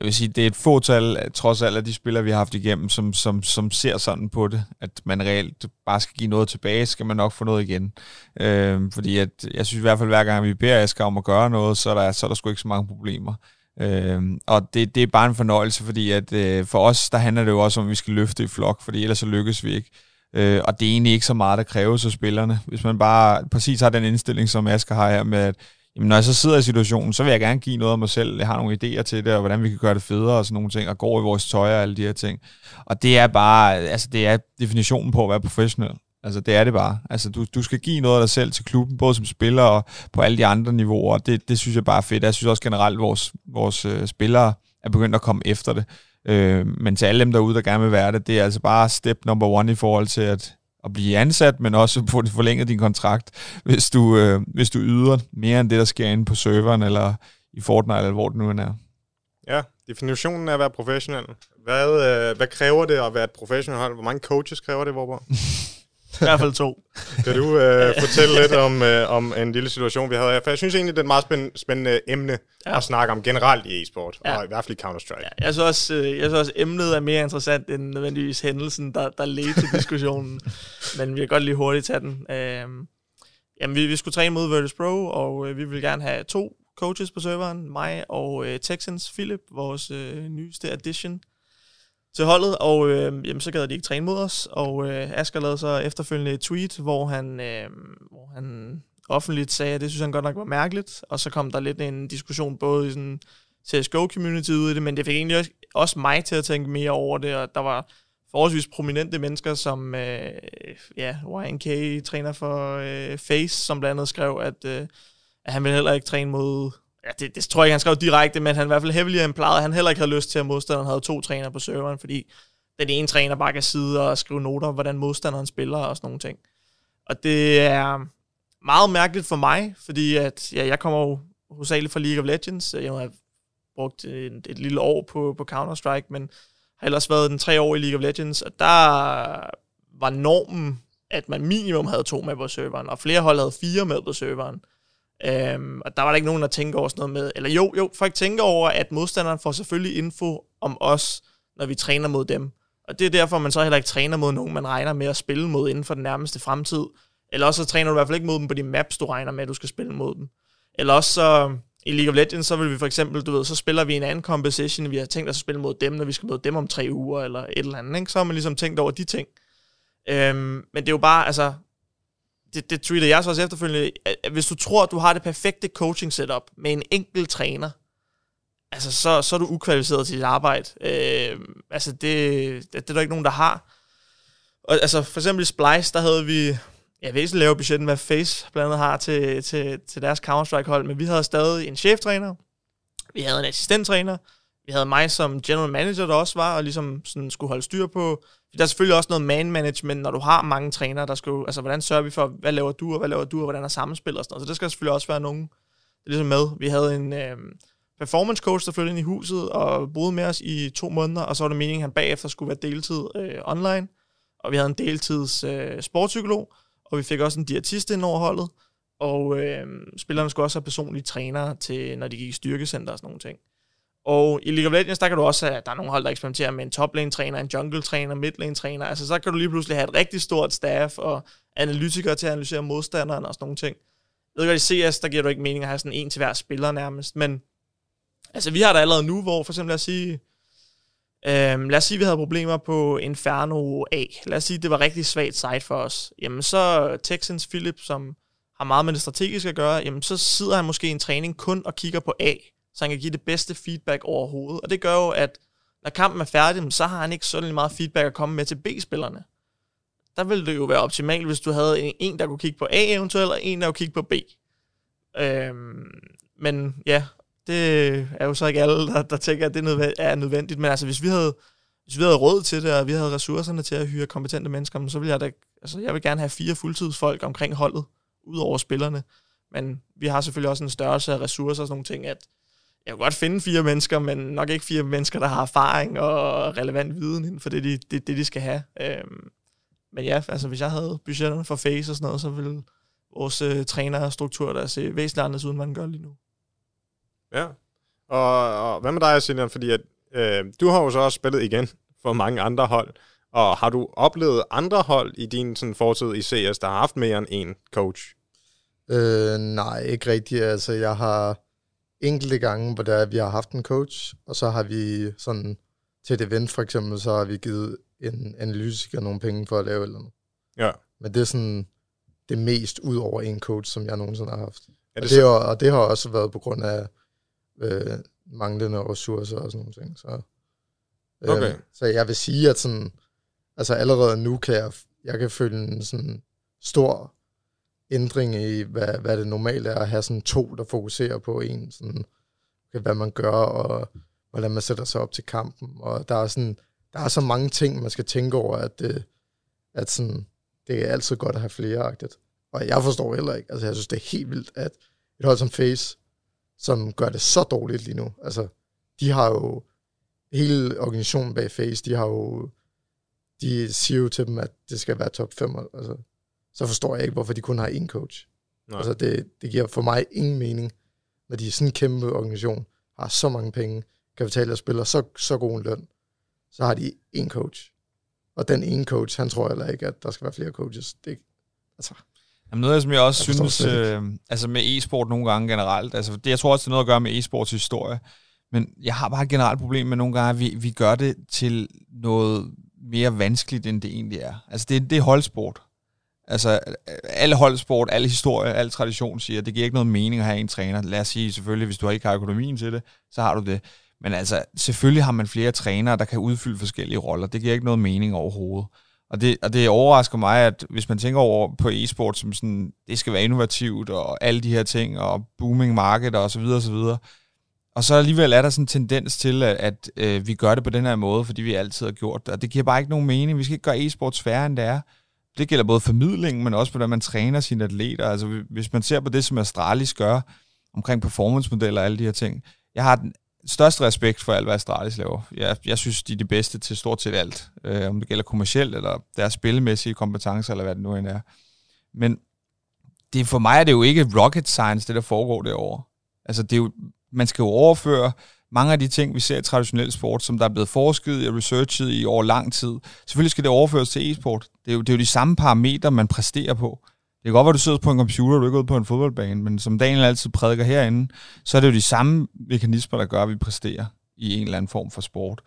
jeg vil sige, det er et fåtal, øh, trods alt af de spillere, vi har haft igennem, som, som, som ser sådan på det, at man reelt bare skal give noget tilbage, skal man nok få noget igen. Øh, fordi at, jeg synes i hvert fald, hver gang vi beder Asger om at gøre noget, så er der, så er der sgu ikke så mange problemer. Øh, og det, det er bare en fornøjelse, fordi at øh, for os, der handler det jo også om, at vi skal løfte i flok, fordi ellers så lykkes vi ikke. Øh, og det er egentlig ikke så meget, der kræves af spillerne. Hvis man bare præcis har den indstilling, som Asger har her med, at jamen, når jeg så sidder i situationen, så vil jeg gerne give noget af mig selv. Jeg har nogle idéer til det, og hvordan vi kan gøre det federe og sådan nogle ting, og gå i vores tøj og alle de her ting. Og det er bare, altså det er definitionen på at være professionel. Altså, det er det bare. Altså, du, du skal give noget af dig selv til klubben, både som spiller og på alle de andre niveauer. Det, det synes jeg bare er fedt. Jeg synes også generelt, at vores, vores øh, spillere er begyndt at komme efter det. Øh, men til alle dem derude, der gerne vil være det, det er altså bare step number one i forhold til at, at blive ansat, men også få forlænget din kontrakt, hvis du, øh, hvis du yder mere end det, der sker inde på serveren, eller i Fortnite, eller hvor det nu er. Ja, definitionen af at være professionel. Hvad, øh, hvad kræver det at være et professionelt hold? Hvor mange coaches kræver det, Vorborg? <laughs> I hvert fald to. Kan du øh, fortælle lidt om, øh, om en lille situation, vi havde her? For jeg synes egentlig, det er et meget spændende, spændende emne ja. at snakke om generelt i e-sport, ja. og i hvert fald i Counter-Strike. Ja, jeg, synes også, øh, jeg synes også, emnet er mere interessant end nødvendigvis hændelsen, der, der ledte til diskussionen. <laughs> Men vi kan godt lige hurtigt tage den. Øh, jamen, vi, vi skulle træne mod Virtus Pro, og øh, vi vil gerne have to coaches på serveren. Mig og øh, Texans Philip, vores øh, nyeste addition til holdet, og øh, jamen, så gad de ikke træne mod os, og øh, Asger lavede så efterfølgende et tweet, hvor han, øh, hvor han offentligt sagde, at det synes han godt nok var mærkeligt, og så kom der lidt en diskussion både i sådan CSGO-community ud i det, men det fik egentlig også, også mig til at tænke mere over det, og der var forholdsvis prominente mennesker, som øh, ja, YNK, træner for øh, Face, som blandt andet skrev, at, øh, at han ville heller ikke træne mod ja, det, det tror jeg ikke, han skrev direkte, men han i hvert fald heavily implied, han heller ikke havde lyst til, at modstanderen havde to trænere på serveren, fordi den ene træner bare kan sidde og skrive noter, hvordan modstanderen spiller og sådan nogle ting. Og det er meget mærkeligt for mig, fordi at, ja, jeg kommer jo hovedsageligt fra League of Legends. Jeg har brugt et, et lille år på, på Counter-Strike, men har ellers været den tre år i League of Legends, og der var normen, at man minimum havde to med på serveren, og flere hold havde fire med på serveren. Øhm, og der var der ikke nogen, der tænker over sådan noget med, eller jo, jo, folk tænker over, at modstanderen får selvfølgelig info om os, når vi træner mod dem. Og det er derfor, man så heller ikke træner mod nogen, man regner med at spille mod inden for den nærmeste fremtid. Eller også så træner du i hvert fald ikke mod dem på de maps, du regner med, at du skal spille mod dem. Eller også så, i League of Legends, så vil vi for eksempel, du ved, så spiller vi en anden composition, vi har tænkt os at spille mod dem, når vi skal møde dem om tre uger, eller et eller andet, ikke? Så har man ligesom tænkt over de ting. Øhm, men det er jo bare, altså, det, det tweetede jeg så også efterfølgende, at hvis du tror, at du har det perfekte coaching setup med en enkelt træner, altså så, så er du ukvalificeret til dit arbejde. Øh, altså det, det, det er der ikke nogen, der har. Og, altså for eksempel i Splice, der havde vi ja, væsentligt lavere budget, end hvad Face blandt andet har til, til, til deres Counter-Strike-hold, men vi havde stadig en cheftræner, vi havde en assistenttræner, vi havde mig som general manager, der også var, og ligesom sådan skulle holde styr på. Der er selvfølgelig også noget man management, når du har mange trænere, der skal altså hvordan sørger vi for, hvad laver du, og hvad laver du, og hvordan er samspil og sådan noget. Så det skal selvfølgelig også være nogen, der ligesom med. Vi havde en øh, performance coach, der flyttede ind i huset og boede med os i to måneder, og så var det meningen, at han bagefter skulle være deltid øh, online. Og vi havde en deltids øh, sportspsykolog, og vi fik også en diætist ind over holdet, og øh, spillerne skulle også have personlige trænere til, når de gik i styrkecenter og sådan nogle ting. Og i League of Legends, der kan du også have, at der er nogle hold, der eksperimenterer med en toplane-træner, en jungle-træner, midlane-træner. Altså, så kan du lige pludselig have et rigtig stort staff og analytikere til at analysere modstanderen og sådan nogle ting. Jeg ved godt, i CS, der giver du ikke mening at have sådan en til hver spiller nærmest, men altså, vi har der allerede nu, hvor for eksempel, lad os sige, øhm, lad os sige, vi havde problemer på Inferno A. Lad os sige, det var rigtig svagt site for os. Jamen, så Texans Philip, som har meget med det strategiske at gøre, jamen, så sidder han måske i en træning kun og kigger på A så han kan give det bedste feedback overhovedet. Og det gør jo, at når kampen er færdig, så har han ikke så meget feedback at komme med til B-spillerne. Der ville det jo være optimalt, hvis du havde en, der kunne kigge på A eventuelt, og en, der kunne kigge på B. Øhm, men ja, det er jo så ikke alle, der, der tænker, at det er nødvendigt. Men altså, hvis vi havde, hvis vi havde råd til det, og vi havde ressourcerne til at hyre kompetente mennesker, så ville jeg da, altså, jeg vil gerne have fire fuldtidsfolk omkring holdet, ud over spillerne. Men vi har selvfølgelig også en størrelse af ressourcer og sådan nogle ting, at jeg kan godt finde fire mennesker, men nok ikke fire mennesker, der har erfaring og relevant viden inden for det, de, det, det, de skal have. Øhm, men ja, altså hvis jeg havde budgetterne for face og sådan noget, så ville vores øh, trænerstruktur der se væsentligt anderledes ud, end man gør lige nu. Ja, og, og hvad med dig, Sinian? Fordi at, øh, du har jo så også spillet igen for mange andre hold, og har du oplevet andre hold i din sådan, fortid i CS, der har haft mere end en coach? Øh, nej, ikke rigtigt. Altså, jeg har enkelte gange, hvor der, vi har haft en coach, og så har vi sådan til et event for eksempel, så har vi givet en analytiker nogle penge for at lave eller noget. Ja. Men det er sådan det mest ud over en coach, som jeg nogensinde har haft. Er det og, det har, og det har også været på grund af øh, manglende ressourcer og sådan nogle ting. Så, øh, Okay. så jeg vil sige, at sådan, altså allerede nu kan jeg, jeg kan føle en sådan stor ændring i, hvad, hvad det normalt er at have sådan to, der fokuserer på en, sådan, hvad man gør, og hvordan man sætter sig op til kampen. Og der er, sådan, der er så mange ting, man skal tænke over, at, det, at sådan, det er altid godt at have flere agtet. Og jeg forstår heller ikke, altså jeg synes, det er helt vildt, at et hold som Face, som gør det så dårligt lige nu, altså de har jo, hele organisationen bag Face, de har jo, de siger jo til dem, at det skal være top 5, altså så forstår jeg ikke, hvorfor de kun har én coach. Nej. Altså det, det giver for mig ingen mening, når de er sådan en kæmpe organisation, har så mange penge, kan betale og spiller så, så god en løn, så har de én coach. Og den ene coach, han tror heller ikke, at der skal være flere coaches. Det, altså, Jamen noget, som jeg også Jeg synes, øh, altså med e-sport nogle gange generelt, altså det, jeg tror også, det er noget at gøre med e-sports historie, men jeg har bare et generelt problem med nogle gange, at vi, vi gør det til noget mere vanskeligt, end det egentlig er. Altså det, det er holdsport. Altså, alle holdsport, alle historie, alle tradition siger, at det giver ikke noget mening at have en træner. Lad os sige, selvfølgelig, hvis du ikke har økonomien til det, så har du det. Men altså, selvfølgelig har man flere trænere, der kan udfylde forskellige roller. Det giver ikke noget mening overhovedet. Og det, og det overrasker mig, at hvis man tænker over på e-sport som sådan, det skal være innovativt, og alle de her ting, og booming market, og så videre, og så videre. Og så alligevel er der sådan en tendens til, at, at øh, vi gør det på den her måde, fordi vi altid har gjort det. Og det giver bare ikke nogen mening. Vi skal ikke gøre e-sport sværere, end det er det gælder både formidlingen, men også hvordan man træner sine atleter. Altså hvis man ser på det, som Astralis gør omkring performancemodeller og alle de her ting. Jeg har den største respekt for alt, hvad Astralis laver. Jeg, jeg synes, de er de bedste til stort set alt. Øh, om det gælder kommercielt, eller deres spillemæssige kompetencer, eller hvad det nu end er. Men det, for mig er det jo ikke rocket science, det der foregår derovre. Altså det er jo, man skal jo overføre mange af de ting, vi ser i traditionel sport, som der er blevet forsket og researchet i over lang tid. Selvfølgelig skal det overføres til e-sport. Det er jo, det er jo de samme parametre, man præsterer på. Det kan godt være, at du sidder på en computer, og du er ude på en fodboldbane, men som Daniel altid prædiker herinde, så er det jo de samme mekanismer, der gør, at vi præsterer i en eller anden form for sport.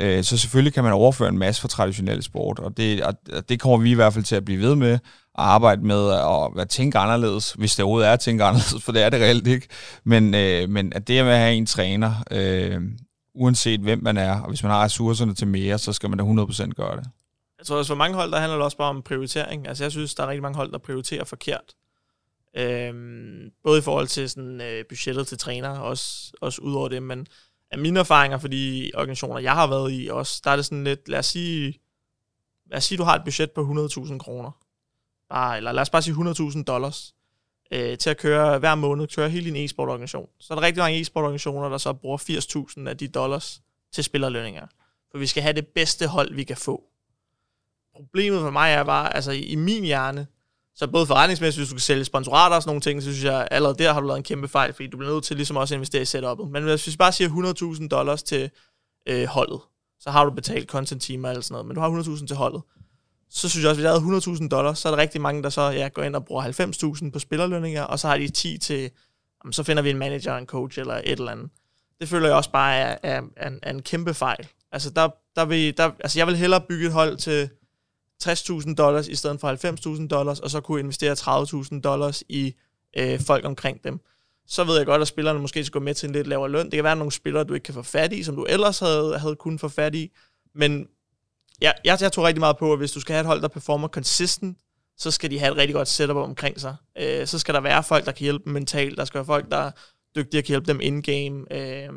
Øh, så selvfølgelig kan man overføre en masse fra traditionel sport, og det, og det kommer vi i hvert fald til at blive ved med arbejde med og at tænke anderledes, hvis det overhovedet er at tænke anderledes, for det er det reelt ikke. Men, øh, men at det med at have en træner, øh, uanset hvem man er, og hvis man har ressourcerne til mere, så skal man da 100% gøre det. Jeg tror også, for mange hold, der handler det også bare om prioritering. Altså, jeg synes, der er rigtig mange hold, der prioriterer forkert. Øhm, både i forhold til sådan, øh, budgettet til træner, også, også ud over det, men af mine erfaringer for de organisationer, jeg har været i også, der er det sådan lidt, lad os sige, lad os sige, du har et budget på 100.000 kroner. Bare, eller lad os bare sige 100.000 dollars øh, til at køre hver måned, køre hele din e-sportorganisation. Så er der rigtig mange e-sportorganisationer, der så bruger 80.000 af de dollars til spillerlønninger. For vi skal have det bedste hold, vi kan få. Problemet for mig er bare, altså i min hjerne, så både forretningsmæssigt, hvis du kan sælge sponsorater og sådan nogle ting, så synes jeg, allerede der har du lavet en kæmpe fejl, fordi du bliver nødt til ligesom også at investere i setup'et. Men hvis vi bare siger 100.000 dollars til øh, holdet, så har du betalt content timer eller sådan noget, men du har 100.000 til holdet. Så synes jeg også, hvis jeg havde 100.000 dollars, så er der rigtig mange, der så ja, går ind og bruger 90.000 på spillerlønninger, og så har de 10 til, jamen, så finder vi en manager, en coach eller et eller andet. Det føler jeg også bare er, er, er, en, er en kæmpe fejl. Altså, der, der vil, der, altså jeg vil hellere bygge et hold til 60.000 dollars i stedet for 90.000 dollars, og så kunne investere 30.000 dollars i øh, folk omkring dem. Så ved jeg godt, at spillerne måske skal gå med til en lidt lavere løn. Det kan være nogle spillere, du ikke kan få fat i, som du ellers havde, havde kunnet få fat i. Men ja, jeg, jeg tror rigtig meget på, at hvis du skal have et hold, der performer consistent, så skal de have et rigtig godt setup omkring sig. Øh, så skal der være folk, der kan hjælpe dem mentalt. Der skal være folk, der dygtige og kan hjælpe dem in-game. Øh,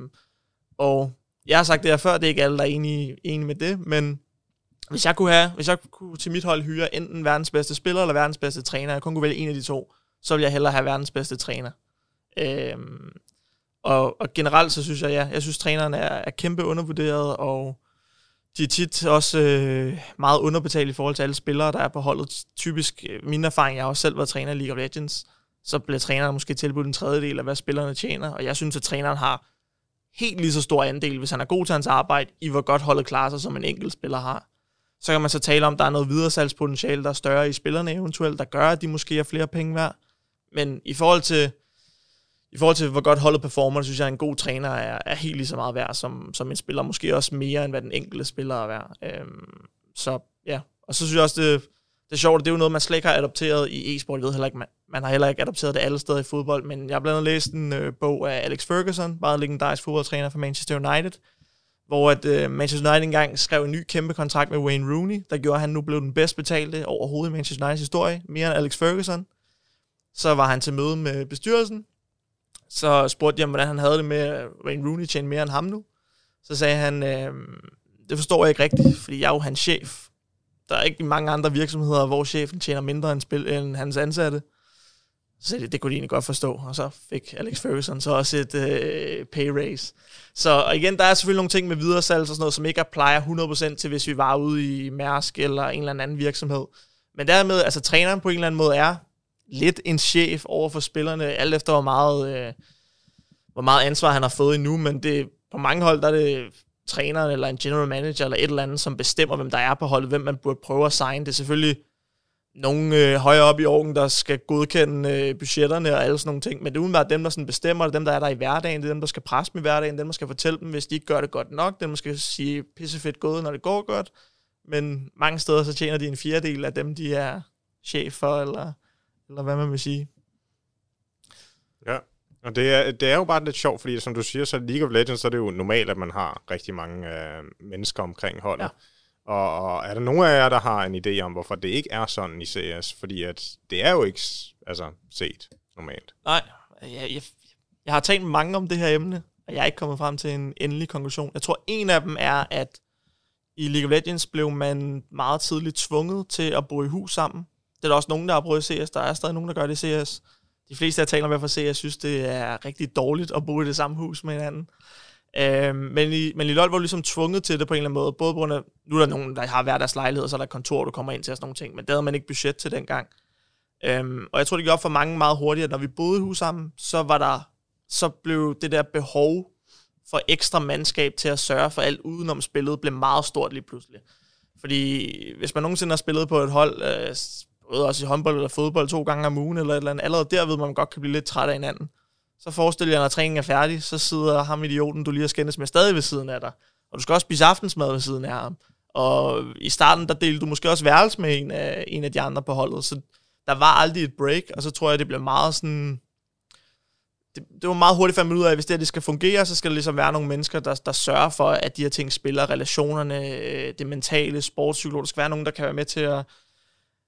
og jeg har sagt det her før, det er ikke alle, der er enige, enige med det, men hvis jeg kunne have, hvis jeg kunne til mit hold hyre enten verdens bedste spiller eller verdens bedste træner, jeg kun kunne vælge en af de to, så ville jeg hellere have verdens bedste træner. Øhm, og, og generelt så synes jeg, ja, jeg synes træneren er, er kæmpe undervurderet, og de er tit også øh, meget underbetalt i forhold til alle spillere, der er på holdet. Typisk, øh, min erfaring, jeg har også selv været træner i League of Legends, så bliver træneren måske tilbudt en tredjedel af, hvad spillerne tjener, og jeg synes, at træneren har helt lige så stor andel, hvis han er god til hans arbejde, i hvor godt holdet klarer sig, som en enkelt spiller har. Så kan man så tale om, at der er noget videre salgspotentiale, der er større i spillerne eventuelt, der gør, at de måske har flere penge værd. Men i forhold til, i forhold til hvor godt holdet performer, synes jeg, at en god træner er, er helt lige så meget værd, som, som en spiller. Måske også mere, end hvad den enkelte spiller er værd. Øhm, så ja, og så synes jeg også, det, det er sjovt, det er jo noget, man slet ikke har adopteret i e-sport. Jeg ved heller ikke, man, man har heller ikke adopteret det alle steder i fodbold, men jeg har blandt andet læst en øh, bog af Alex Ferguson, meget legendarisk fodboldtræner for Manchester United, hvor at, øh, Manchester United engang skrev en ny kæmpe kontrakt med Wayne Rooney, der gjorde, at han nu blev den bedst betalte overhovedet i Manchester Uniteds historie, mere end Alex Ferguson. Så var han til møde med bestyrelsen, så spurgte jeg, hvordan han havde det med, at Wayne Rooney tjente mere end ham nu. Så sagde han, øh, det forstår jeg ikke rigtigt, fordi jeg er jo hans chef. Der er ikke mange andre virksomheder, hvor chefen tjener mindre end, spil, end hans ansatte. Så det, det kunne de egentlig godt forstå. Og så fik Alex Ferguson så også et øh, pay raise. Så og igen, der er selvfølgelig nogle ting med videresalg og sådan noget, som ikke plejer 100% til, hvis vi var ude i Mærsk eller en eller anden virksomhed. Men dermed, altså træneren på en eller anden måde er lidt en chef over for spillerne, alt efter hvor meget, øh, hvor meget ansvar han har fået endnu, men det, på mange hold, der er det træneren eller en general manager eller et eller andet, som bestemmer, hvem der er på holdet, hvem man burde prøve at signe. Det er selvfølgelig nogen øh, højere op i åren, der skal godkende øh, budgetterne og alle sådan nogle ting, men det er udenbart dem, der sådan bestemmer, det er dem, der er der i hverdagen, det er dem, der skal presse dem i hverdagen, dem, der skal fortælle dem, hvis de ikke gør det godt nok, dem, der skal sige pissefedt gået, når det går godt, men mange steder så tjener de en fjerdedel af dem, de er chef for, eller, eller hvad man vil sige. Ja, og det er, det er jo bare lidt sjovt, fordi som du siger, så League of Legends, så er det jo normalt, at man har rigtig mange øh, mennesker omkring holdet. Ja. Og, og er der nogen af jer, der har en idé om, hvorfor det ikke er sådan i CS? Fordi at det er jo ikke altså, set normalt. Nej, jeg, jeg, jeg har talt mange om det her emne, og jeg er ikke kommet frem til en endelig konklusion. Jeg tror, en af dem er, at i League of Legends blev man meget tidligt tvunget til at bo i hus sammen. Det er der også nogen, der har prøvet CS. Der er stadig nogen, der gør det i CS. De fleste, jeg taler med fra CS, synes, det er rigtig dårligt at bo i det samme hus med hinanden. Øh, men, i, men i LoL var du ligesom tvunget til det på en eller anden måde, både på grund af, nu er der nogen, der har hver deres lejlighed, og så er der kontor, du kommer ind til og sådan nogle ting, men det havde man ikke budget til dengang. Øhm, og jeg tror, det gjorde op for mange meget hurtigt, at når vi boede i hus sammen, så var der, så blev det der behov for ekstra mandskab til at sørge for alt udenom spillet, blev meget stort lige pludselig. Fordi hvis man nogensinde har spillet på et hold, øh, både også i håndbold eller fodbold to gange om ugen, eller et eller andet, allerede der ved man godt kan blive lidt træt af hinanden. Så forestil jer, når træningen er færdig, så sidder ham idioten, du lige har skændes med, stadig ved siden af dig. Og du skal også spise aftensmad ved siden af ham. Og i starten, der delte du måske også værelse med en af, en af de andre på holdet. Så der var aldrig et break, og så tror jeg, det blev meget sådan... Det, det var meget hurtigt fandt ud af, at hvis det her det skal fungere, så skal der ligesom være nogle mennesker, der, der sørger for, at de her ting spiller, relationerne, øh, det mentale, sportspsykologisk, Der skal være nogen, der kan være med til at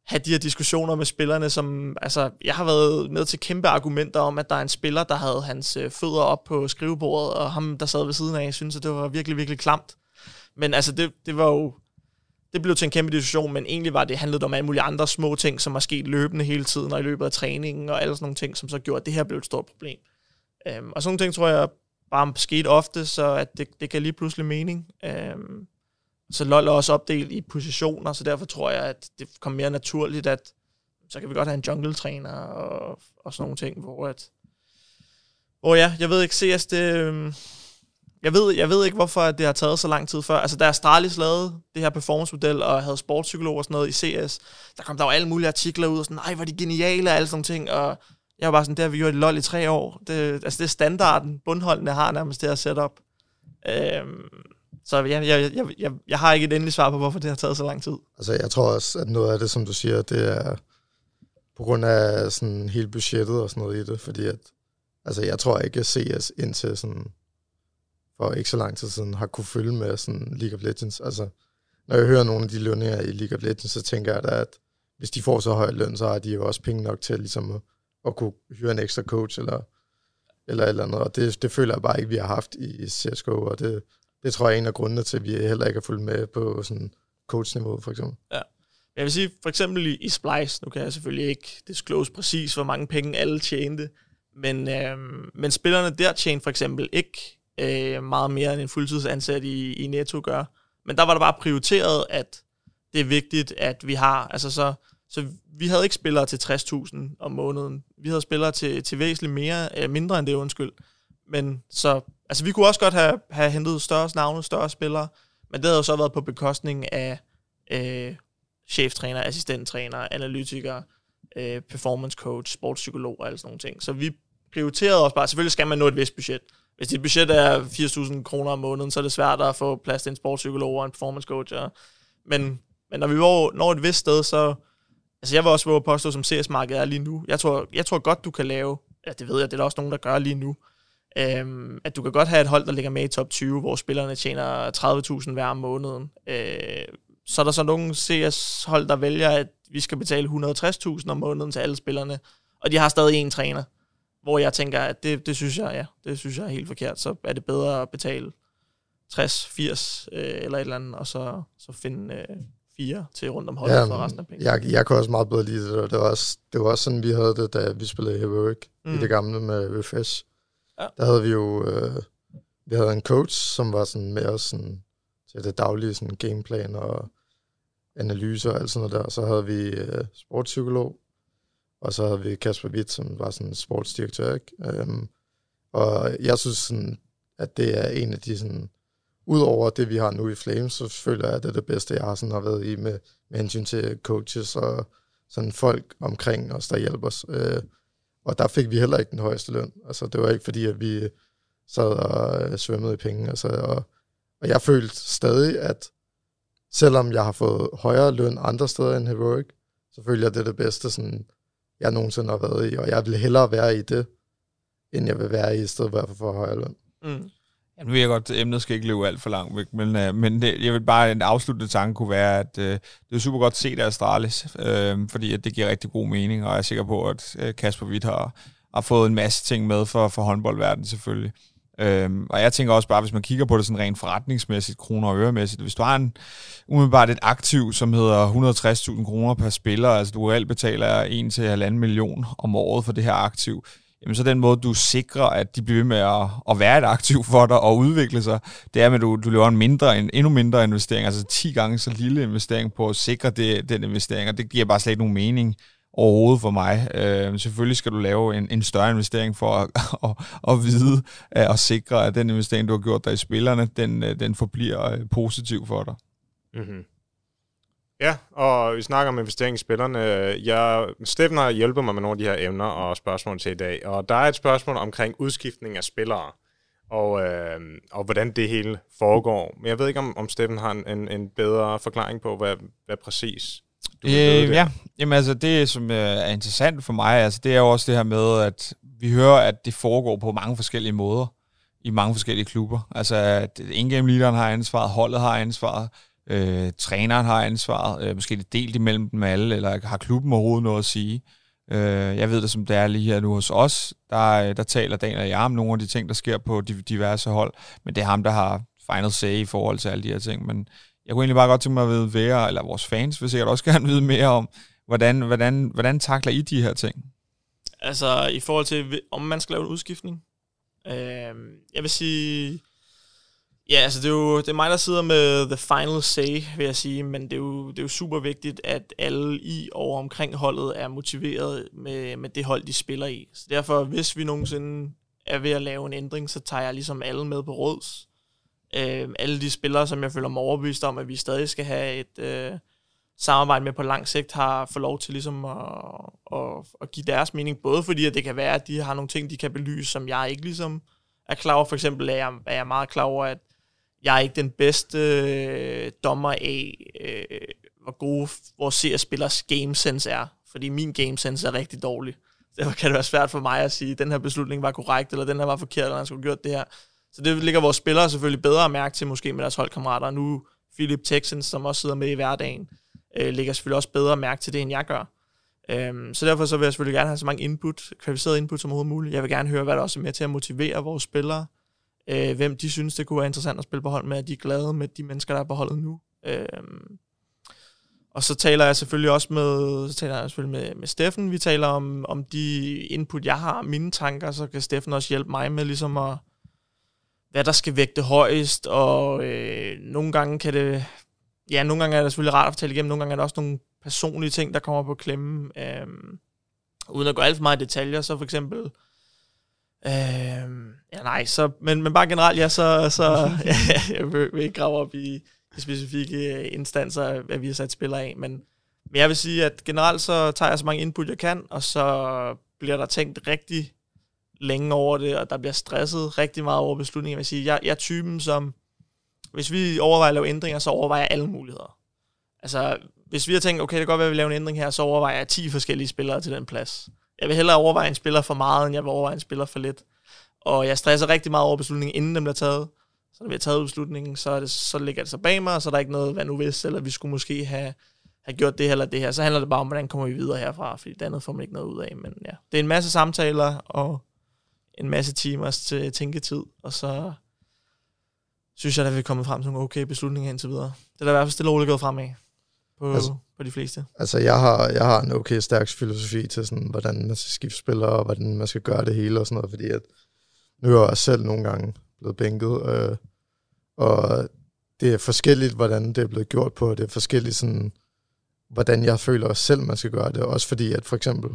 have de her diskussioner med spillerne, som, altså, jeg har været med til kæmpe argumenter om, at der er en spiller, der havde hans øh, fødder op på skrivebordet, og ham, der sad ved siden af, synes, at det var virkelig, virkelig klamt. Men altså, det, det var jo, det blev til en kæmpe diskussion, men egentlig var det handlet om alle mulige andre små ting, som var sket løbende hele tiden, og i løbet af træningen, og alle sådan nogle ting, som så gjorde, at det her blev et stort problem. Øhm, og sådan nogle ting, tror jeg, bare skete ofte, så at det, det kan lige pludselig mening. Øhm, så LoL er også opdelt i positioner, så derfor tror jeg, at det kommer mere naturligt, at så kan vi godt have en jungle-træner og, og sådan nogle ting, hvor at... Hvor ja, jeg ved ikke, CS det... Øhm, jeg ved, jeg ved ikke, hvorfor det har taget så lang tid før. Altså, da Astralis lavede det her performance-model og havde sportspsykolog og sådan noget i CS, der kom der jo alle mulige artikler ud og sådan, nej, hvor de geniale og alle sådan nogle ting, og jeg var bare sådan, det har vi gjort i LoL i tre år. Det, altså, det er standarden, bundholdene har nærmest det her setup. Øhm, så jeg, jeg, jeg, jeg, jeg har ikke et endeligt svar på, hvorfor det har taget så lang tid. Altså, jeg tror også, at noget af det, som du siger, det er på grund af sådan hele budgettet og sådan noget i det, fordi at, altså, jeg tror ikke, at CS indtil sådan, for ikke så lang tid siden, har kunne følge med sådan League of Legends. Altså, når jeg hører nogle af de lønninger i League of Legends, så tænker jeg da, at hvis de får så høj løn, så har de jo også penge nok til ligesom at, at kunne hyre en ekstra coach, eller eller et eller andet, og det, det føler jeg bare ikke, vi har haft i CSGO, og det, det tror jeg er en af grundene til, at vi heller ikke har fulgt med på sådan coachniveau, for eksempel. Ja. Jeg vil sige, for eksempel i, i Splice, nu kan jeg selvfølgelig ikke disclose præcis, hvor mange penge alle tjente, men, øh, men spillerne der tjente for eksempel ikke øh, meget mere end en fuldtidsansat i, i Netto gør. Men der var der bare prioriteret, at det er vigtigt, at vi har, altså så, så vi havde ikke spillere til 60.000 om måneden. Vi havde spillere til, til væsentligt mere, øh, mindre end det, undskyld. Men så, altså vi kunne også godt have, have hentet større navne, større spillere, men det havde jo så været på bekostning af øh, cheftræner, assistenttræner, analytiker, øh, performance coach, sportspsykolog og alle sådan nogle ting. Så vi prioriterede også bare, selvfølgelig skal man nå et vist budget. Hvis dit budget er 80.000 kroner om måneden, så er det svært at få plads til en sportspsykolog og en performance coach. Og, men, men når vi når et vist sted, så... Altså jeg vil også våge påstå, som CS-markedet er lige nu. Jeg tror, jeg tror godt, du kan lave... Ja, det ved jeg, det er der også nogen, der gør lige nu. Øhm, at du kan godt have et hold, der ligger med i top 20, hvor spillerne tjener 30.000 hver om måneden. Øh, så er der så nogle CS-hold, der vælger, at vi skal betale 160.000 om måneden til alle spillerne, og de har stadig en træner. Hvor jeg tænker, at det, det synes jeg, ja, det synes jeg er helt forkert. Så er det bedre at betale 60, 80 øh, eller et eller andet, og så, så finde øh, fire til rundt om holdet ja, for resten af pengene. Jeg, jeg kan også meget bedre lide det. Det var, også, det var også sådan, vi havde det, da vi spillede Heroic mm. i det gamle med Refresh. Ja. Der havde vi jo øh, vi havde en coach, som var sådan med os sådan, til det daglige sådan gameplan og analyser og alt sådan noget der. Så havde vi øh, sportspsykolog, og så havde vi Kasper Witt, som var sådan sportsdirektør. Ikke? Øhm, og jeg synes, sådan, at det er en af de sådan, udover det, vi har nu i Flames, så føler jeg, at det er det bedste, jeg har, sådan, har været i med, med hensyn til coaches og sådan folk omkring os, der hjælper os. Øh, og der fik vi heller ikke den højeste løn. Altså, det var ikke fordi, at vi øh, sad og øh, svømmede i penge. Altså, og, og jeg følte stadig, at selvom jeg har fået højere løn andre steder end Heroic, så føler jeg, at det er det bedste, sådan, jeg nogensinde har været i. Og jeg vil hellere være i det, end jeg vil være i, et sted, for jeg får højere løn. Mm. Ja, nu ved jeg godt, at emnet skal ikke løbe alt for langt væk, men, øh, men det, jeg vil bare, en afsluttende tanke kunne være, at øh, det er super godt set af Astralis, øh, fordi at det giver rigtig god mening, og jeg er sikker på, at øh, Kasper Witt har, har fået en masse ting med for, for håndboldverdenen selvfølgelig. Uh, og jeg tænker også bare, hvis man kigger på det sådan rent forretningsmæssigt, kroner og øremæssigt, hvis du har en, umiddelbart et aktiv, som hedder 160.000 kroner per spiller, altså du reelt betaler 1-1,5 million om året for det her aktiv, jamen så den måde, du sikrer, at de bliver ved med at, at være et aktiv for dig og udvikle sig, det er, at du, du laver en, mindre, en endnu mindre investering, altså 10 gange så lille investering på at sikre det, den investering, og det giver bare slet ikke nogen mening overhovedet for mig. Øh, selvfølgelig skal du lave en, en større investering for at, <laughs> at, at vide øh, og sikre, at den investering, du har gjort der i spillerne, den, øh, den forbliver øh, positiv for dig. Mm-hmm. Ja, og vi snakker om investeringsspillerne. Jeg, Steffen har hjulpet mig med nogle af de her emner og spørgsmål til i dag, og der er et spørgsmål omkring udskiftning af spillere, og, øh, og hvordan det hele foregår. Men jeg ved ikke, om, om Steffen har en, en, en bedre forklaring på, hvad, hvad præcis du øh, Ja, jamen altså det, som øh, er interessant for mig, altså det er jo også det her med, at vi hører, at det foregår på mange forskellige måder i mange forskellige klubber. Altså, at in-game leaderen har ansvaret, holdet har ansvaret, Øh, træneren har ansvaret, øh, måske det delt imellem dem alle, eller har klubben overhovedet noget at sige. Øh, jeg ved det, som det er lige her nu hos os, der, der taler Daniel og jeg om nogle af de ting, der sker på diverse hold, men det er ham, der har final say i forhold til alle de her ting. Men jeg kunne egentlig bare godt tænke mig at vide mere, eller vores fans vil sikkert også <laughs> gerne vide mere om, hvordan, hvordan, hvordan takler I de her ting? Altså i forhold til, om man skal lave en udskiftning? Øh, jeg vil sige, Ja, altså det er jo det er mig, der sidder med the final say, vil jeg sige, men det er jo, det er jo super vigtigt, at alle i og omkring holdet er motiveret med, med det hold, de spiller i. Så derfor, hvis vi nogensinde er ved at lave en ændring, så tager jeg ligesom alle med på råds. Øh, alle de spillere, som jeg føler mig overbevist om, at vi stadig skal have et øh, samarbejde med på lang sigt, har fået lov til ligesom at, at, at give deres mening, både fordi at det kan være, at de har nogle ting, de kan belyse, som jeg ikke ligesom er klar over. For eksempel er jeg, er jeg meget klar over, at jeg er ikke den bedste øh, dommer af, øh, hvor gode vores CS-spillers gamesense er. Fordi min gamesense er rigtig dårlig. Derfor kan det være svært for mig at sige, at den her beslutning var korrekt, eller den her var forkert, eller han skulle have gjort det her. Så det ligger vores spillere selvfølgelig bedre at mærke til, måske med deres holdkammerater. Nu Philip Texans, som også sidder med i hverdagen, øh, ligger selvfølgelig også bedre at mærke til det, end jeg gør. Øhm, så derfor så vil jeg selvfølgelig gerne have så mange input, kvalificeret input som overhovedet muligt. Jeg vil gerne høre, hvad der også er med til at motivere vores spillere. Øh, hvem de synes, det kunne være interessant at spille på hold med, at de er glade med de mennesker, der er på holdet nu. Øh, og så taler jeg selvfølgelig også med, så taler jeg selvfølgelig med, med Steffen. Vi taler om, om de input, jeg har, mine tanker, så kan Steffen også hjælpe mig med ligesom at, hvad der skal vægte højst, og øh, nogle gange kan det, ja, nogle gange er det selvfølgelig rart at fortælle igennem, nogle gange er der også nogle personlige ting, der kommer på klemme. Øh, uden at gå alt for meget i detaljer, så for eksempel, øh, ja nej, så, men, men bare generelt, ja, så, så <laughs> ja, jeg vil, vil ikke grave op i, i specifikke øh, instanser, hvad vi har sat spillere af, men, men jeg vil sige, at generelt så tager jeg så mange input, jeg kan, og så bliver der tænkt rigtig længe over det, og der bliver stresset rigtig meget over beslutninger. Jeg vil sige, jeg, jeg er typen, som, hvis vi overvejer at lave ændringer, så overvejer jeg alle muligheder. Altså, hvis vi har tænkt, okay, det kan godt være, at vi laver en ændring her, så overvejer jeg 10 forskellige spillere til den plads. Jeg vil hellere overveje en spiller for meget, end jeg vil overveje en spiller for lidt. Og jeg stresser rigtig meget over beslutningen, inden den bliver taget. Så når vi har taget beslutningen, så, er det, så ligger det så bag mig, og så er der ikke noget, hvad nu hvis, eller vi skulle måske have, have gjort det her eller det her. Så handler det bare om, hvordan kommer vi videre herfra, fordi det andet får man ikke noget ud af. Men ja, det er en masse samtaler og en masse timers til tænketid, og så synes jeg, at vi er kommet frem til nogle okay beslutninger indtil videre. Det er da i hvert fald stille og roligt gået fremad på, altså, på de fleste. Altså, jeg har, jeg har en okay stærk filosofi til, sådan, hvordan man skal skifte spillere, og hvordan man skal gøre det hele og sådan noget, fordi at nu er jeg selv nogle gange blevet bænket, øh, og det er forskelligt, hvordan det er blevet gjort på, det er forskelligt sådan, hvordan jeg føler selv, man skal gøre det, også fordi at for eksempel,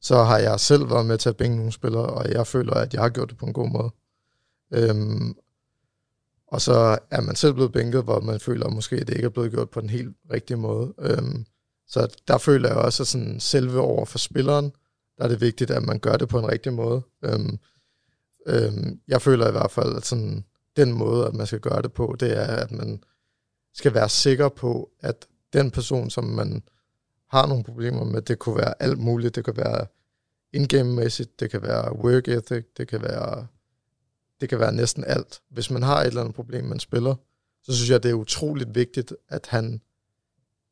så har jeg selv været med til at bænke nogle spillere, og jeg føler, at jeg har gjort det på en god måde. Øhm, og så er man selv blevet bænket, hvor man føler, at måske det ikke er blevet gjort på den helt rigtige måde. Øhm, så der føler jeg også, at sådan selve over for spilleren, der er det vigtigt, at man gør det på en rigtig måde. Øhm, øhm, jeg føler i hvert fald, at sådan, den måde, at man skal gøre det på, det er, at man skal være sikker på, at den person, som man har nogle problemer med, det kunne være alt muligt. Det kan være indgame-mæssigt, det kan være work ethic, det kan være det kan være næsten alt. Hvis man har et eller andet problem, man spiller, så synes jeg, det er utroligt vigtigt, at han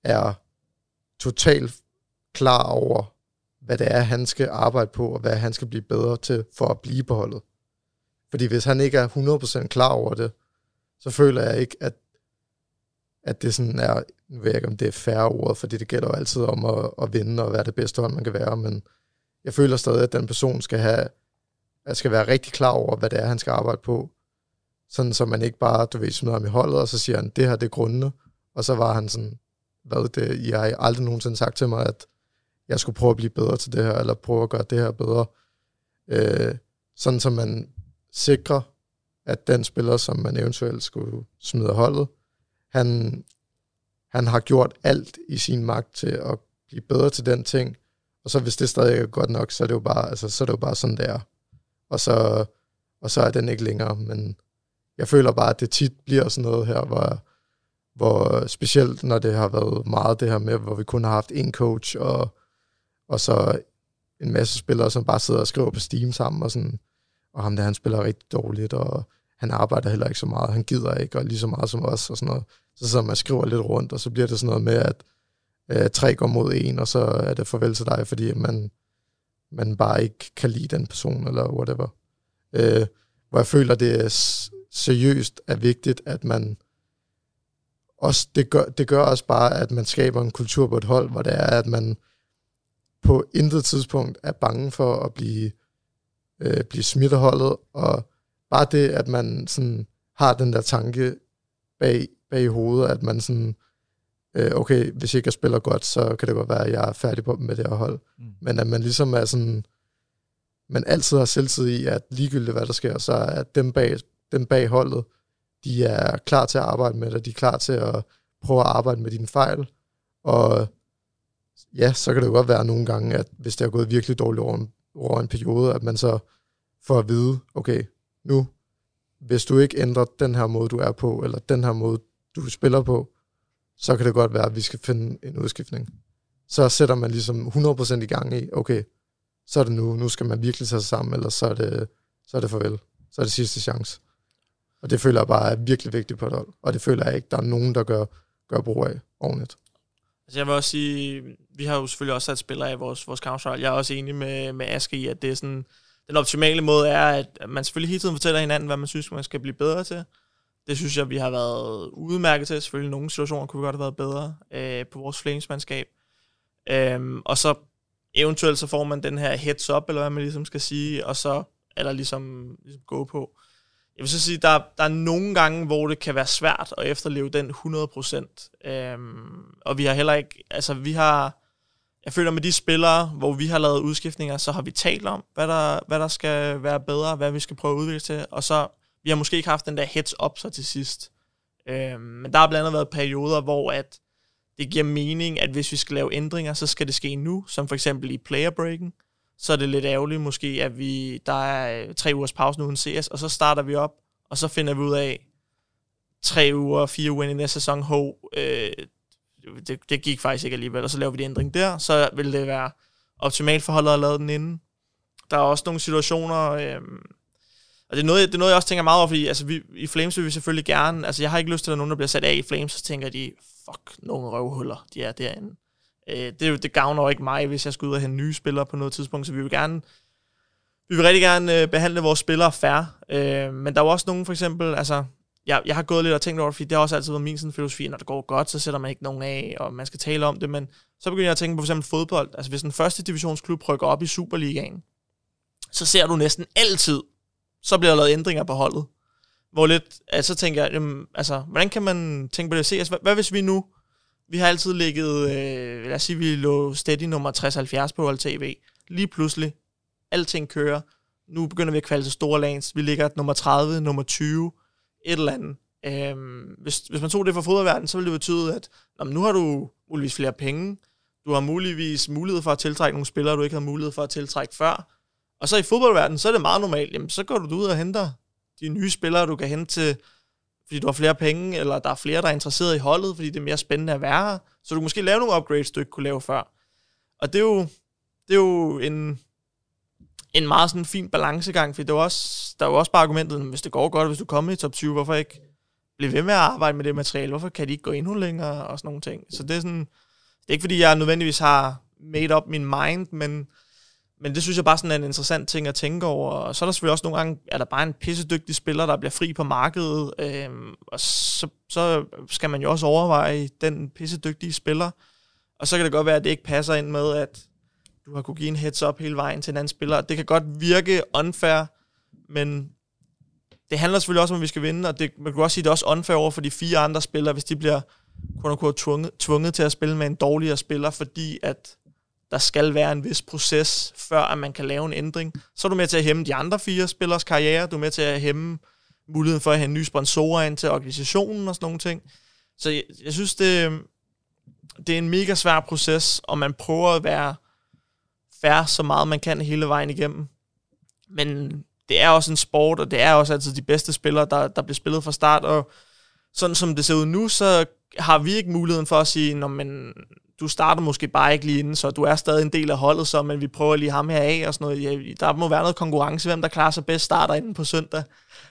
er totalt klar over, hvad det er, han skal arbejde på, og hvad han skal blive bedre til for at blive på holdet. Fordi hvis han ikke er 100% klar over det, så føler jeg ikke, at, at det sådan er, nu ved jeg ikke, om det er færre ord, fordi det gælder jo altid om at, at vinde og være det bedste hold, man kan være, men jeg føler stadig, at den person skal have at skal være rigtig klar over, hvad det er, han skal arbejde på. Sådan, så man ikke bare, du ved, smider ham i holdet, og så siger han, det her det er grundene. Og så var han sådan, hvad det, I har aldrig nogensinde sagt til mig, at jeg skulle prøve at blive bedre til det her, eller prøve at gøre det her bedre. Øh, sådan, så man sikrer, at den spiller, som man eventuelt skulle smide holdet, han, han har gjort alt i sin magt til at blive bedre til den ting, og så hvis det stadig er godt nok, så er det jo bare, altså, så er det jo bare sådan, det er og så, og så er den ikke længere. Men jeg føler bare, at det tit bliver sådan noget her, hvor, hvor specielt når det har været meget det her med, hvor vi kun har haft én coach, og, og så en masse spillere, som bare sidder og skriver på Steam sammen, og sådan, og ham der, han spiller rigtig dårligt, og han arbejder heller ikke så meget, han gider ikke, og lige så meget som os, og sådan noget. Så sidder man og skriver lidt rundt, og så bliver det sådan noget med, at øh, tre går mod en, og så er det farvel til dig, fordi man, man bare ikke kan lide den person, eller whatever. Øh, hvor jeg føler, det er seriøst er vigtigt, at man også, det gør, det gør også bare, at man skaber en kultur på et hold, hvor det er, at man på intet tidspunkt er bange for at blive, øh, blive smidt af holdet, og bare det, at man sådan har den der tanke bag, bag i hovedet, at man sådan, øh, okay, hvis jeg ikke spiller godt, så kan det godt være, at jeg er færdig på med det her hold. Mm. Men at man ligesom er sådan, man altid har selvtid i, at ligegyldigt hvad der sker, så er dem bag, dem bag holdet, de er klar til at arbejde med det, de er klar til at prøve at arbejde med dine fejl, og ja, så kan det jo godt være nogle gange, at hvis det har gået virkelig dårligt over en, over en periode, at man så får at vide, okay, nu, hvis du ikke ændrer den her måde, du er på, eller den her måde, du spiller på, så kan det godt være, at vi skal finde en udskiftning. Så sætter man ligesom 100% i gang i, okay, så er det nu, nu skal man virkelig tage sig sammen, eller så er det, så er det farvel. Så er det sidste chance. Og det føler jeg bare er virkelig vigtigt på et hold. Og det føler jeg ikke, der er nogen, der gør, gør brug af ordentligt. Altså jeg vil også sige, vi har jo selvfølgelig også sat spillere i vores, vores counter Jeg er også enig med, med Aske i, at det er sådan, den optimale måde er, at man selvfølgelig hele tiden fortæller hinanden, hvad man synes, man skal blive bedre til. Det synes jeg, vi har været udmærket til. Selvfølgelig nogle situationer kunne vi godt have været bedre øh, på vores flamesmandskab. Øhm, og så eventuelt så får man den her heads up, eller hvad man ligesom skal sige, og så eller ligesom, ligesom gå på. Jeg vil så sige, der, der er nogle gange, hvor det kan være svært at efterleve den 100%. Øhm, og vi har heller ikke, altså vi har, jeg føler med de spillere, hvor vi har lavet udskiftninger, så har vi talt om, hvad der, hvad der skal være bedre, hvad vi skal prøve at udvikle til, og så, vi har måske ikke haft den der heads up så til sidst. Øh, men der har blandt andet været perioder, hvor at det giver mening, at hvis vi skal lave ændringer, så skal det ske nu, som for eksempel i player breaken. Så er det lidt ærgerligt måske, at vi, der er øh, tre ugers pause nu uden CS, og så starter vi op, og så finder vi ud af, tre uger, fire uger i næste sæson, ho, øh, det, det gik faktisk ikke alligevel, og så laver vi det ændring der, så vil det være optimalt for holdet at lave den inden. Der er også nogle situationer, øh, og det er, noget, det er noget, jeg også tænker meget over, fordi altså, vi, i Flames vil vi selvfølgelig gerne, altså jeg har ikke lyst til, at nogen, der bliver sat af i Flames, så tænker de, fuck, nogle røvhuller, de er derinde. Øh, det, det gavner jo ikke mig, hvis jeg skal ud og hente nye spillere på noget tidspunkt, så vi vil gerne, vi vil rigtig gerne øh, behandle vores spillere fair. Øh, men der er jo også nogen, for eksempel, altså, jeg, jeg har gået lidt og tænkt over det, fordi det har også altid været min sådan filosofi, når det går godt, så sætter man ikke nogen af, og man skal tale om det, men så begynder jeg at tænke på for eksempel fodbold. Altså hvis en første divisionsklub rykker op i Superligaen, så ser du næsten altid, så bliver der lavet ændringer på holdet. Hvor lidt, altså så tænker jeg, jamen, altså, hvordan kan man tænke på det? Se, altså, hvad, hvad hvis vi nu, vi har altid ligget, øh, lad os sige, vi lå steady nummer 60-70 på Hold TV. Lige pludselig, alting kører. Nu begynder vi at kvalde til store lands. Vi ligger nummer 30, nummer 20, et eller andet. Øhm, hvis, hvis man tog det fra fodboldverdenen, så ville det betyde, at jamen, nu har du muligvis flere penge. Du har muligvis mulighed for at tiltrække nogle spillere, du ikke havde mulighed for at tiltrække før. Og så i fodboldverdenen, så er det meget normalt. Jamen, så går du ud og henter de nye spillere, du kan hente til, fordi du har flere penge, eller der er flere, der er interesseret i holdet, fordi det er mere spændende at være her. Så du kan måske lave nogle upgrades, du ikke kunne lave før. Og det er jo, det er jo en, en meget sådan fin balancegang, for det er også, der er jo også bare argumentet, hvis det går godt, hvis du kommer i top 20, hvorfor ikke blive ved med at arbejde med det materiale? Hvorfor kan de ikke gå endnu længere og sådan nogle ting? Så det er sådan, det er ikke fordi, jeg nødvendigvis har made up min mind, men men det synes jeg bare sådan er en interessant ting at tænke over. Og så er der selvfølgelig også nogle gange, er der bare en pissedygtig spiller, der bliver fri på markedet, øhm, og så, så skal man jo også overveje den pissedygtige spiller. Og så kan det godt være, at det ikke passer ind med, at du har kunne give en heads up hele vejen til en anden spiller. Det kan godt virke unfair, men det handler selvfølgelig også om, at vi skal vinde, og det, man kan også sige, at det er også unfair over for de fire andre spillere, hvis de bliver kun tvunget, tvunget til at spille med en dårligere spiller, fordi at der skal være en vis proces, før at man kan lave en ændring. Så er du med til at hæmme de andre fire spillers karriere, du er med til at hæmme muligheden for at have nye sponsorer ind til organisationen og sådan nogle ting. Så jeg, jeg synes, det, det er en mega svær proces, og man prøver at være færre så meget man kan hele vejen igennem. Men det er også en sport, og det er også altid de bedste spillere, der, der bliver spillet fra start, og sådan som det ser ud nu, så har vi ikke muligheden for at sige, Nå, men du starter måske bare ikke lige inden, så du er stadig en del af holdet, så, men vi prøver lige ham her af og sådan noget. Ja, der må være noget konkurrence, hvem der klarer sig bedst starter inden på søndag.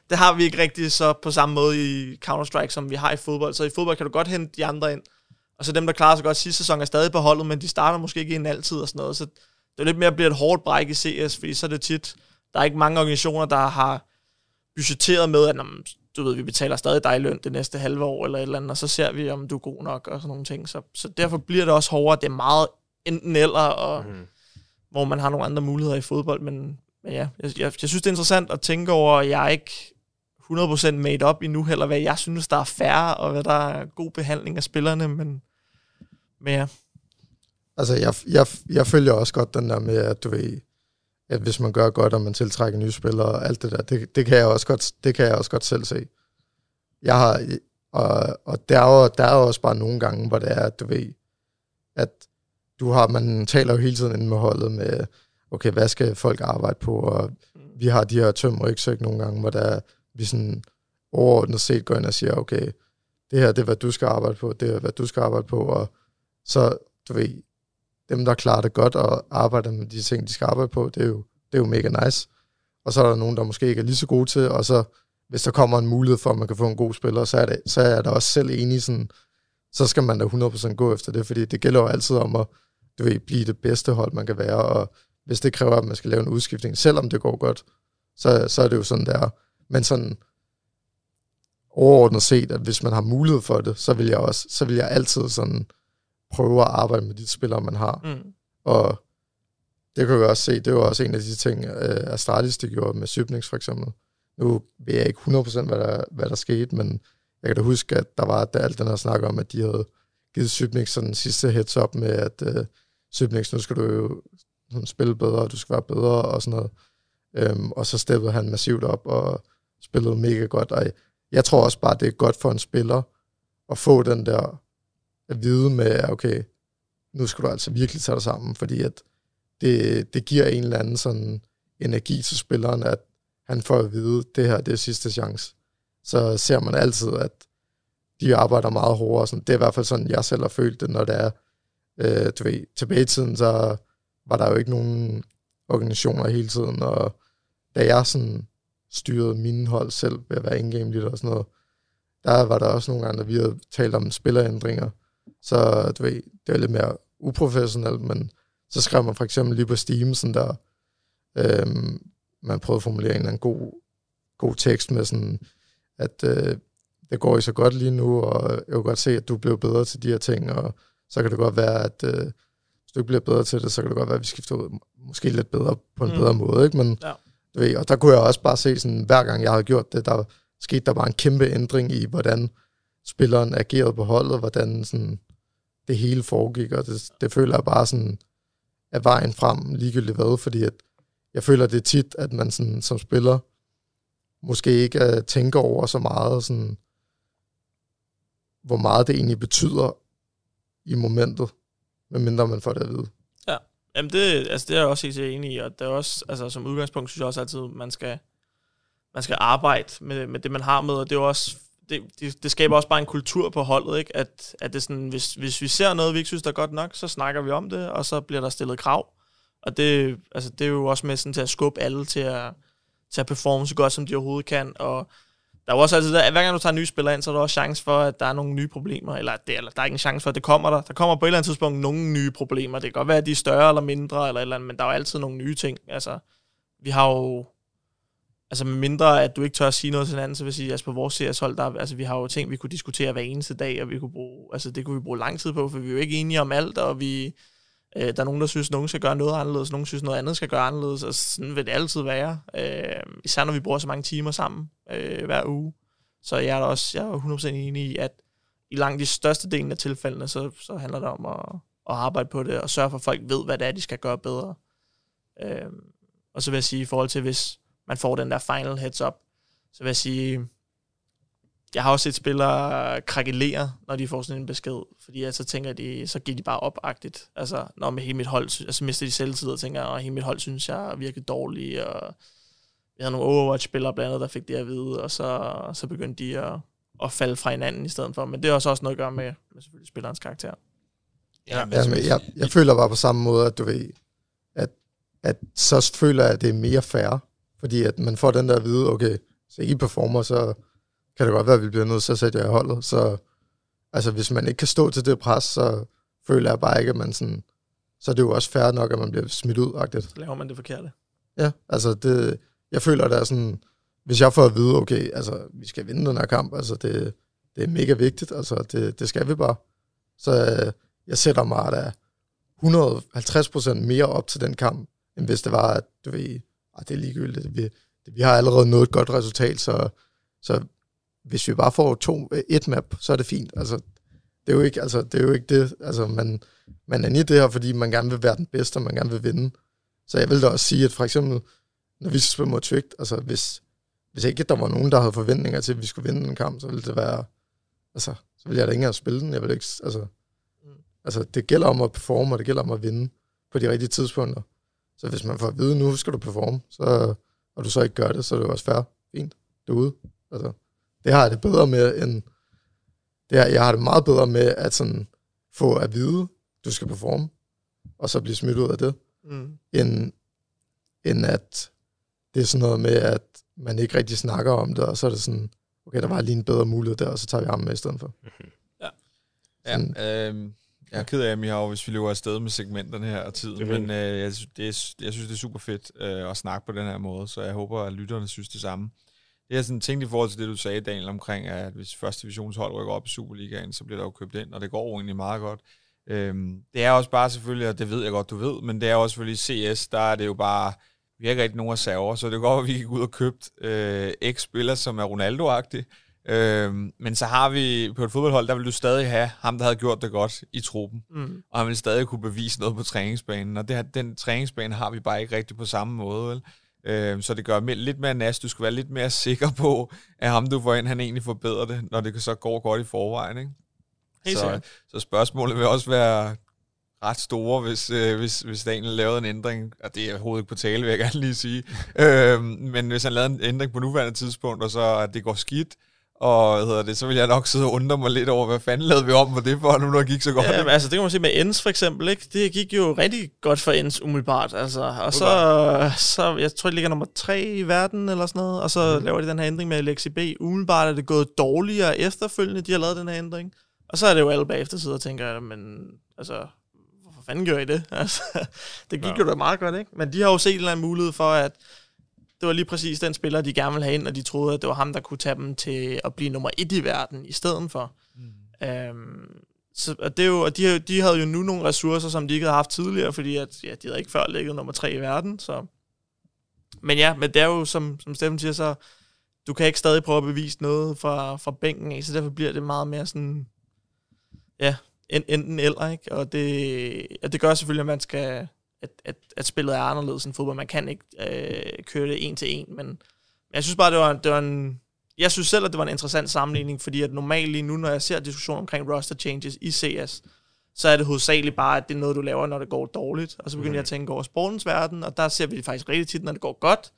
Det har vi ikke rigtig så på samme måde i Counter-Strike, som vi har i fodbold. Så i fodbold kan du godt hente de andre ind. Og så dem, der klarer sig godt sidste sæson, er stadig på holdet, men de starter måske ikke ind altid og sådan noget. Så det er lidt mere bliver et hårdt bræk i CS, fordi så er det tit, der er ikke mange organisationer, der har budgetteret med, at du ved, vi betaler stadig dig løn det næste halve år eller et eller andet, og så ser vi, om du er god nok og sådan nogle ting. Så, så derfor bliver det også hårdere. Det er meget enten eller, og, mm. hvor man har nogle andre muligheder i fodbold. Men, men ja, jeg, jeg, jeg synes, det er interessant at tænke over, at jeg er ikke 100% made up endnu, heller hvad jeg synes, der er færre, og hvad der er god behandling af spillerne, men, men ja. Altså, jeg, jeg, jeg følger også godt den der med, at du ved, at hvis man gør godt, og man tiltrækker nye spillere og alt det der, det, det, kan jeg også godt, det kan jeg også godt selv se. Jeg har, og, og der, er jo, der er jo også bare nogle gange, hvor det er, at du ved, at du har, man taler jo hele tiden inden med holdet med, okay, hvad skal folk arbejde på, og vi har de her tøm rygsæk nogle gange, hvor der vi sådan overordnet set går ind og siger, okay, det her, det er, hvad du skal arbejde på, det er, hvad du skal arbejde på, og så, du ved, dem, der klarer det godt og arbejder med de ting, de skal arbejde på, det er jo, det er jo mega nice. Og så er der nogen, der måske ikke er lige så gode til, og så hvis der kommer en mulighed for, at man kan få en god spiller, så er, det, så er jeg da også selv enig sådan, så skal man da 100% gå efter det, fordi det gælder jo altid om at du ved, blive det bedste hold, man kan være, og hvis det kræver, at man skal lave en udskiftning, selvom det går godt, så, så er det jo sådan, der. Men sådan overordnet set, at hvis man har mulighed for det, så vil jeg også, så vil jeg altid sådan prøve at arbejde med de spillere, man har. Mm. Og det kan vi også se, det var også en af de ting, uh, Astralis det gjorde med Sybnings for eksempel. Nu ved jeg ikke 100% hvad der, hvad der skete, men jeg kan da huske, at der var der alt den her snak om, at de havde givet Sybnings sådan sidste heads up med, at uh, Sybnings, nu skal du jo sådan, spille bedre, og du skal være bedre og sådan noget. Um, og så steppede han massivt op og spillede mega godt. Og jeg tror også bare, det er godt for en spiller at få den der at vide med, okay, nu skal du altså virkelig tage dig sammen, fordi at det, det giver en eller anden sådan energi til spilleren, at han får at vide, det her det er sidste chance. Så ser man altid, at de arbejder meget hårdere. Sådan. Det er i hvert fald sådan, jeg selv har følt det, når det er, øh, du ved, tilbage i tiden, så var der jo ikke nogen organisationer hele tiden, og da jeg sådan styrede mine hold selv ved at være in-game leader og sådan noget, der var der også nogle gange, der vi havde talt om spillerændringer, så du ved, det var lidt mere uprofessionelt, men så skrev man for eksempel lige på Steam, sådan der, øhm, man prøvede at formulere en eller anden god, god tekst med sådan, at øh, det går i så godt lige nu, og jeg kan godt se, at du bliver bedre til de her ting, og så kan det godt være, at øh, hvis du ikke bliver bedre til det, så kan det godt være, at vi skifter ud måske lidt bedre på en mm. bedre måde, ikke? Men, Ja. du ved, og der kunne jeg også bare se, sådan, hver gang jeg havde gjort det, der skete der bare en kæmpe ændring i, hvordan spilleren agerede på holdet, hvordan sådan, det hele foregik, og det, det føler jeg bare sådan, er vejen frem ligegyldigt hvad, fordi at jeg føler det er tit, at man sådan, som spiller måske ikke uh, tænker over så meget, sådan, hvor meget det egentlig betyder i momentet, medmindre man får det at vide. Jamen, det, altså, det er jeg også helt enig i, og det er også, altså, som udgangspunkt synes jeg også altid, man skal, man skal arbejde med, med det, man har med, og det er jo også, det, det, det skaber også bare en kultur på holdet, ikke? At, at det sådan, hvis, hvis vi ser noget, vi ikke synes, der er godt nok, så snakker vi om det, og så bliver der stillet krav. Og det, altså, det er jo også med sådan til at skubbe alle til at, til at performe så godt, som de overhovedet kan, og der er jo også altid, der, hver gang du tager nye spillere ind, så er der også chance for, at der er nogle nye problemer, eller, det, eller der er ikke en chance for, at det kommer der. Der kommer på et eller andet tidspunkt nogle nye problemer. Det kan godt være, at de er større eller mindre, eller, et eller andet, men der er jo altid nogle nye ting. Altså, vi har jo, altså med mindre, at du ikke tør at sige noget til hinanden, så vil jeg sige, altså på vores CS-hold, der, altså vi har jo ting, vi kunne diskutere hver eneste dag, og vi kunne bruge, altså det kunne vi bruge lang tid på, for vi er jo ikke enige om alt, og vi, øh, der er nogen, der synes, at nogen skal gøre noget anderledes, nogen synes, noget andet skal gøre anderledes, og sådan vil det altid være. Øh, især når vi bruger så mange timer sammen øh, hver uge. Så jeg er da også jeg er 100% enig i, at i langt de største delen af tilfældene, så, så handler det om at, at arbejde på det, og sørge for, at folk ved, hvad det er, de skal gøre bedre. Øh, og så vil jeg sige, i forhold til, hvis man får den der final heads up, så vil jeg sige, jeg har også set spillere krakelere, når de får sådan en besked, fordi jeg så tænker de, så giver de bare op-agtigt. Altså, når med hele mit hold, altså mister de selvtid og tænker, at hele mit hold synes, jeg er virkelig dårlig, og vi havde nogle Overwatch-spillere blandt andet, der fik det at vide, og så, så begyndte de at, at falde fra hinanden i stedet for. Men det har også også noget at gøre med, med selvfølgelig spillerens karakter. Ja, Ja, men jeg, jeg føler bare på samme måde, at du ved, at, at så føler jeg, at det er mere fair, fordi at man får den der at vide, okay, så I performer, så kan det godt være, at vi bliver nødt til at sætte jer i holdet. Så altså, hvis man ikke kan stå til det pres, så føler jeg bare ikke, at man sådan, så er det jo også fair nok, at man bliver smidt ud, -agtigt. Så laver man det forkerte. Ja, altså det, jeg føler, der er sådan, hvis jeg får at vide, okay, altså, vi skal vinde den her kamp, altså det, det er mega vigtigt, altså det, det skal vi bare. Så øh, jeg sætter mig da 150% mere op til den kamp, end hvis det var, at du ved, det er ligegyldigt, vi, vi har allerede nået et godt resultat, så, så hvis vi bare får to, et map, så er det fint. Altså, det er jo ikke, altså, det er jo ikke det. Altså, man, man er i det her, fordi man gerne vil være den bedste, og man gerne vil vinde. Så jeg vil da også sige, at for eksempel, når vi skal spille mod Trygt, altså hvis, hvis ikke der var nogen, der havde forventninger til, at vi skulle vinde en kamp, så ville det være, altså, så ville jeg da ikke engang spille den. Jeg vil ikke, altså, Mm. altså, det gælder om at performe, og det gælder om at vinde på de rigtige tidspunkter. Så hvis man får at vide, nu skal du performe, så, og du så ikke gør det, så er det jo også fair. Fint, du er ude. Altså, det har jeg det bedre med, end det er, jeg har det meget bedre med at sådan få at vide, du skal performe, og så blive smidt ud af det, Mm. end, end at det er sådan noget med, at man ikke rigtig snakker om det, og så er det sådan, okay, der var lige en bedre mulighed der, og så tager vi ham med i stedet for. Ja, øh, jeg er ked af, Mihav, hvis vi løber afsted med segmenterne her og tiden, men øh, jeg, det er, jeg synes, det er super fedt øh, at snakke på den her måde, så jeg håber, at lytterne synes det samme. Det er sådan tænkt i forhold til det, du sagde, Daniel, omkring, at hvis første divisionshold rykker op i Superligaen, så bliver der jo købt ind, og det går jo egentlig meget godt. Øhm, det er også bare selvfølgelig, og det ved jeg godt, du ved, men det er også selvfølgelig CS, der er det jo bare, vi har ikke rigtig nogen reserver, så det går, at vi gik ud og købt øh, X-spiller, som er Ronaldo-agtig, Øhm, men så har vi på et fodboldhold, der vil du stadig have ham, der havde gjort det godt i truppen. Mm. Og han vil stadig kunne bevise noget på træningsbanen. Og det, den træningsbane har vi bare ikke rigtig på samme måde. Vel? Øhm, så det gør lidt mere næst. Du skal være lidt mere sikker på, at ham, du får ind, han egentlig forbedrer det, når det så går godt i forvejen. Ikke? så, så spørgsmålet vil også være ret store, hvis, øh, hvis, hvis Daniel lavede en ændring, og det er overhovedet ikke på tale, vil jeg gerne lige sige, <laughs> øhm, men hvis han lavede en ændring på nuværende tidspunkt, og så at det går skidt, og hvad hedder det, så vil jeg nok sidde og undre mig lidt over, hvad fanden lavede vi om på det for, nu når det gik så godt. Ja, men altså, det kan man se med Ens for eksempel, ikke? Det gik jo rigtig godt for Ens umiddelbart, altså. Og så, så, jeg tror, det ligger nummer tre i verden, eller sådan noget, og så mm. laver de den her ændring med Alexi B. Umiddelbart er det gået dårligere efterfølgende, de har lavet den her ændring. Og så er det jo alle bagefter sidder og tænker, men altså, hvorfor fanden gør I det? <laughs> Altså, det gik ja. jo da meget godt, ikke? Men de har jo set en eller anden mulighed for, at det var lige præcis den spiller, de gerne ville have ind, og de troede, at det var ham, der kunne tage dem til at blive nummer et i verden i stedet for. Mm. Øhm, så, og det er jo, og de, de havde jo nu nogle ressourcer, som de ikke havde haft tidligere, fordi at, ja, de havde ikke før ligget nummer tre i verden. Så. Men ja, men det er jo, som, som Steffen siger, så du kan ikke stadig prøve at bevise noget fra, fra bænken af, så derfor bliver det meget mere sådan, ja, enten eller, ikke? Og det, og det gør selvfølgelig, at man skal, at, at, at spillet er anderledes end fodbold. Man kan ikke øh, køre det en til en, men jeg synes bare, det var, det var en... Jeg synes selv, at det var en interessant sammenligning, fordi at normalt lige nu, når jeg ser diskussioner omkring roster changes i CS, så er det hovedsageligt bare, at det er noget, du laver, når det går dårligt. Og så begynder mm. jeg at tænke over sportens verden, og der ser vi det faktisk rigtig tit, når det går godt,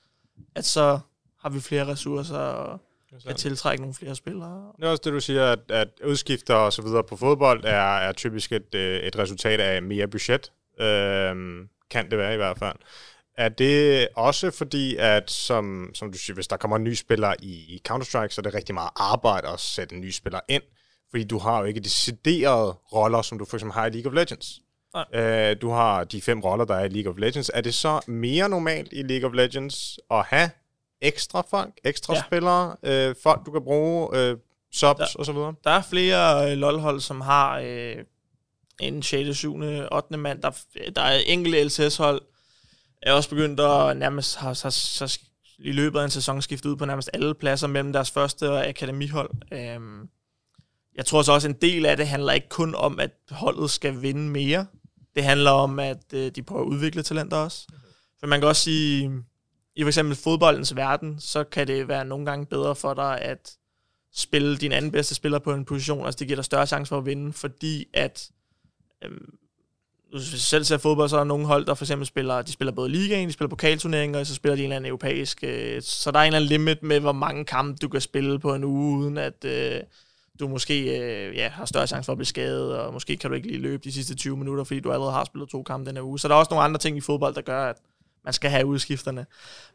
at så har vi flere ressourcer og kan tiltrække nogle flere spillere. Det er også det, du siger, at, at udskifter og så videre på fodbold er, er typisk et, øh, et resultat af mere budget. Øhm, kan det være i hvert fald. Er det også fordi, at som, som du siger, hvis der kommer en ny spiller i, i Counter-Strike, så er det rigtig meget arbejde at sætte en ny spiller ind, fordi du har jo ikke deciderede roller, som du for eksempel har i League of Legends. Nej. Uh, du har de fem roller, der er i League of Legends. Er det så mere normalt i League of Legends at have ekstra folk, ekstra ja. spillere, uh, folk du kan bruge, uh, subs der, og så videre? Der er flere uh, LoL-hold, som har uh, en 6., 7., 8. mand. Der, der er enkelte LCS-hold, er også begyndt at nærmest har, har, har i løbet af en sæson skiftet ud på nærmest alle pladser mellem deres første og akademihold. Øhm, jeg tror så også, en del af det handler ikke kun om, at holdet skal vinde mere. Det handler om, at øh, de prøver at udvikle talenter også. For man kan også sige, i for eksempel fodboldens verden, så kan det være nogle gange bedre for dig at spille din anden bedste spiller på en position. Altså det giver dig større chance for at vinde, fordi at Øhm, hvis vi selv ser fodbold, så er der nogle hold, der for eksempel spiller, de spiller både ligaen, de spiller pokalturneringer, og så spiller de en eller anden europæisk. Øh, så der er en eller anden limit med, hvor mange kampe du kan spille på en uge, uden at øh, du måske øh, ja, har større chance for at blive skadet, og måske kan du ikke lige løbe de sidste 20 minutter, fordi du allerede har spillet to kampe den her uge. Så der er også nogle andre ting i fodbold, der gør, at man skal have udskifterne.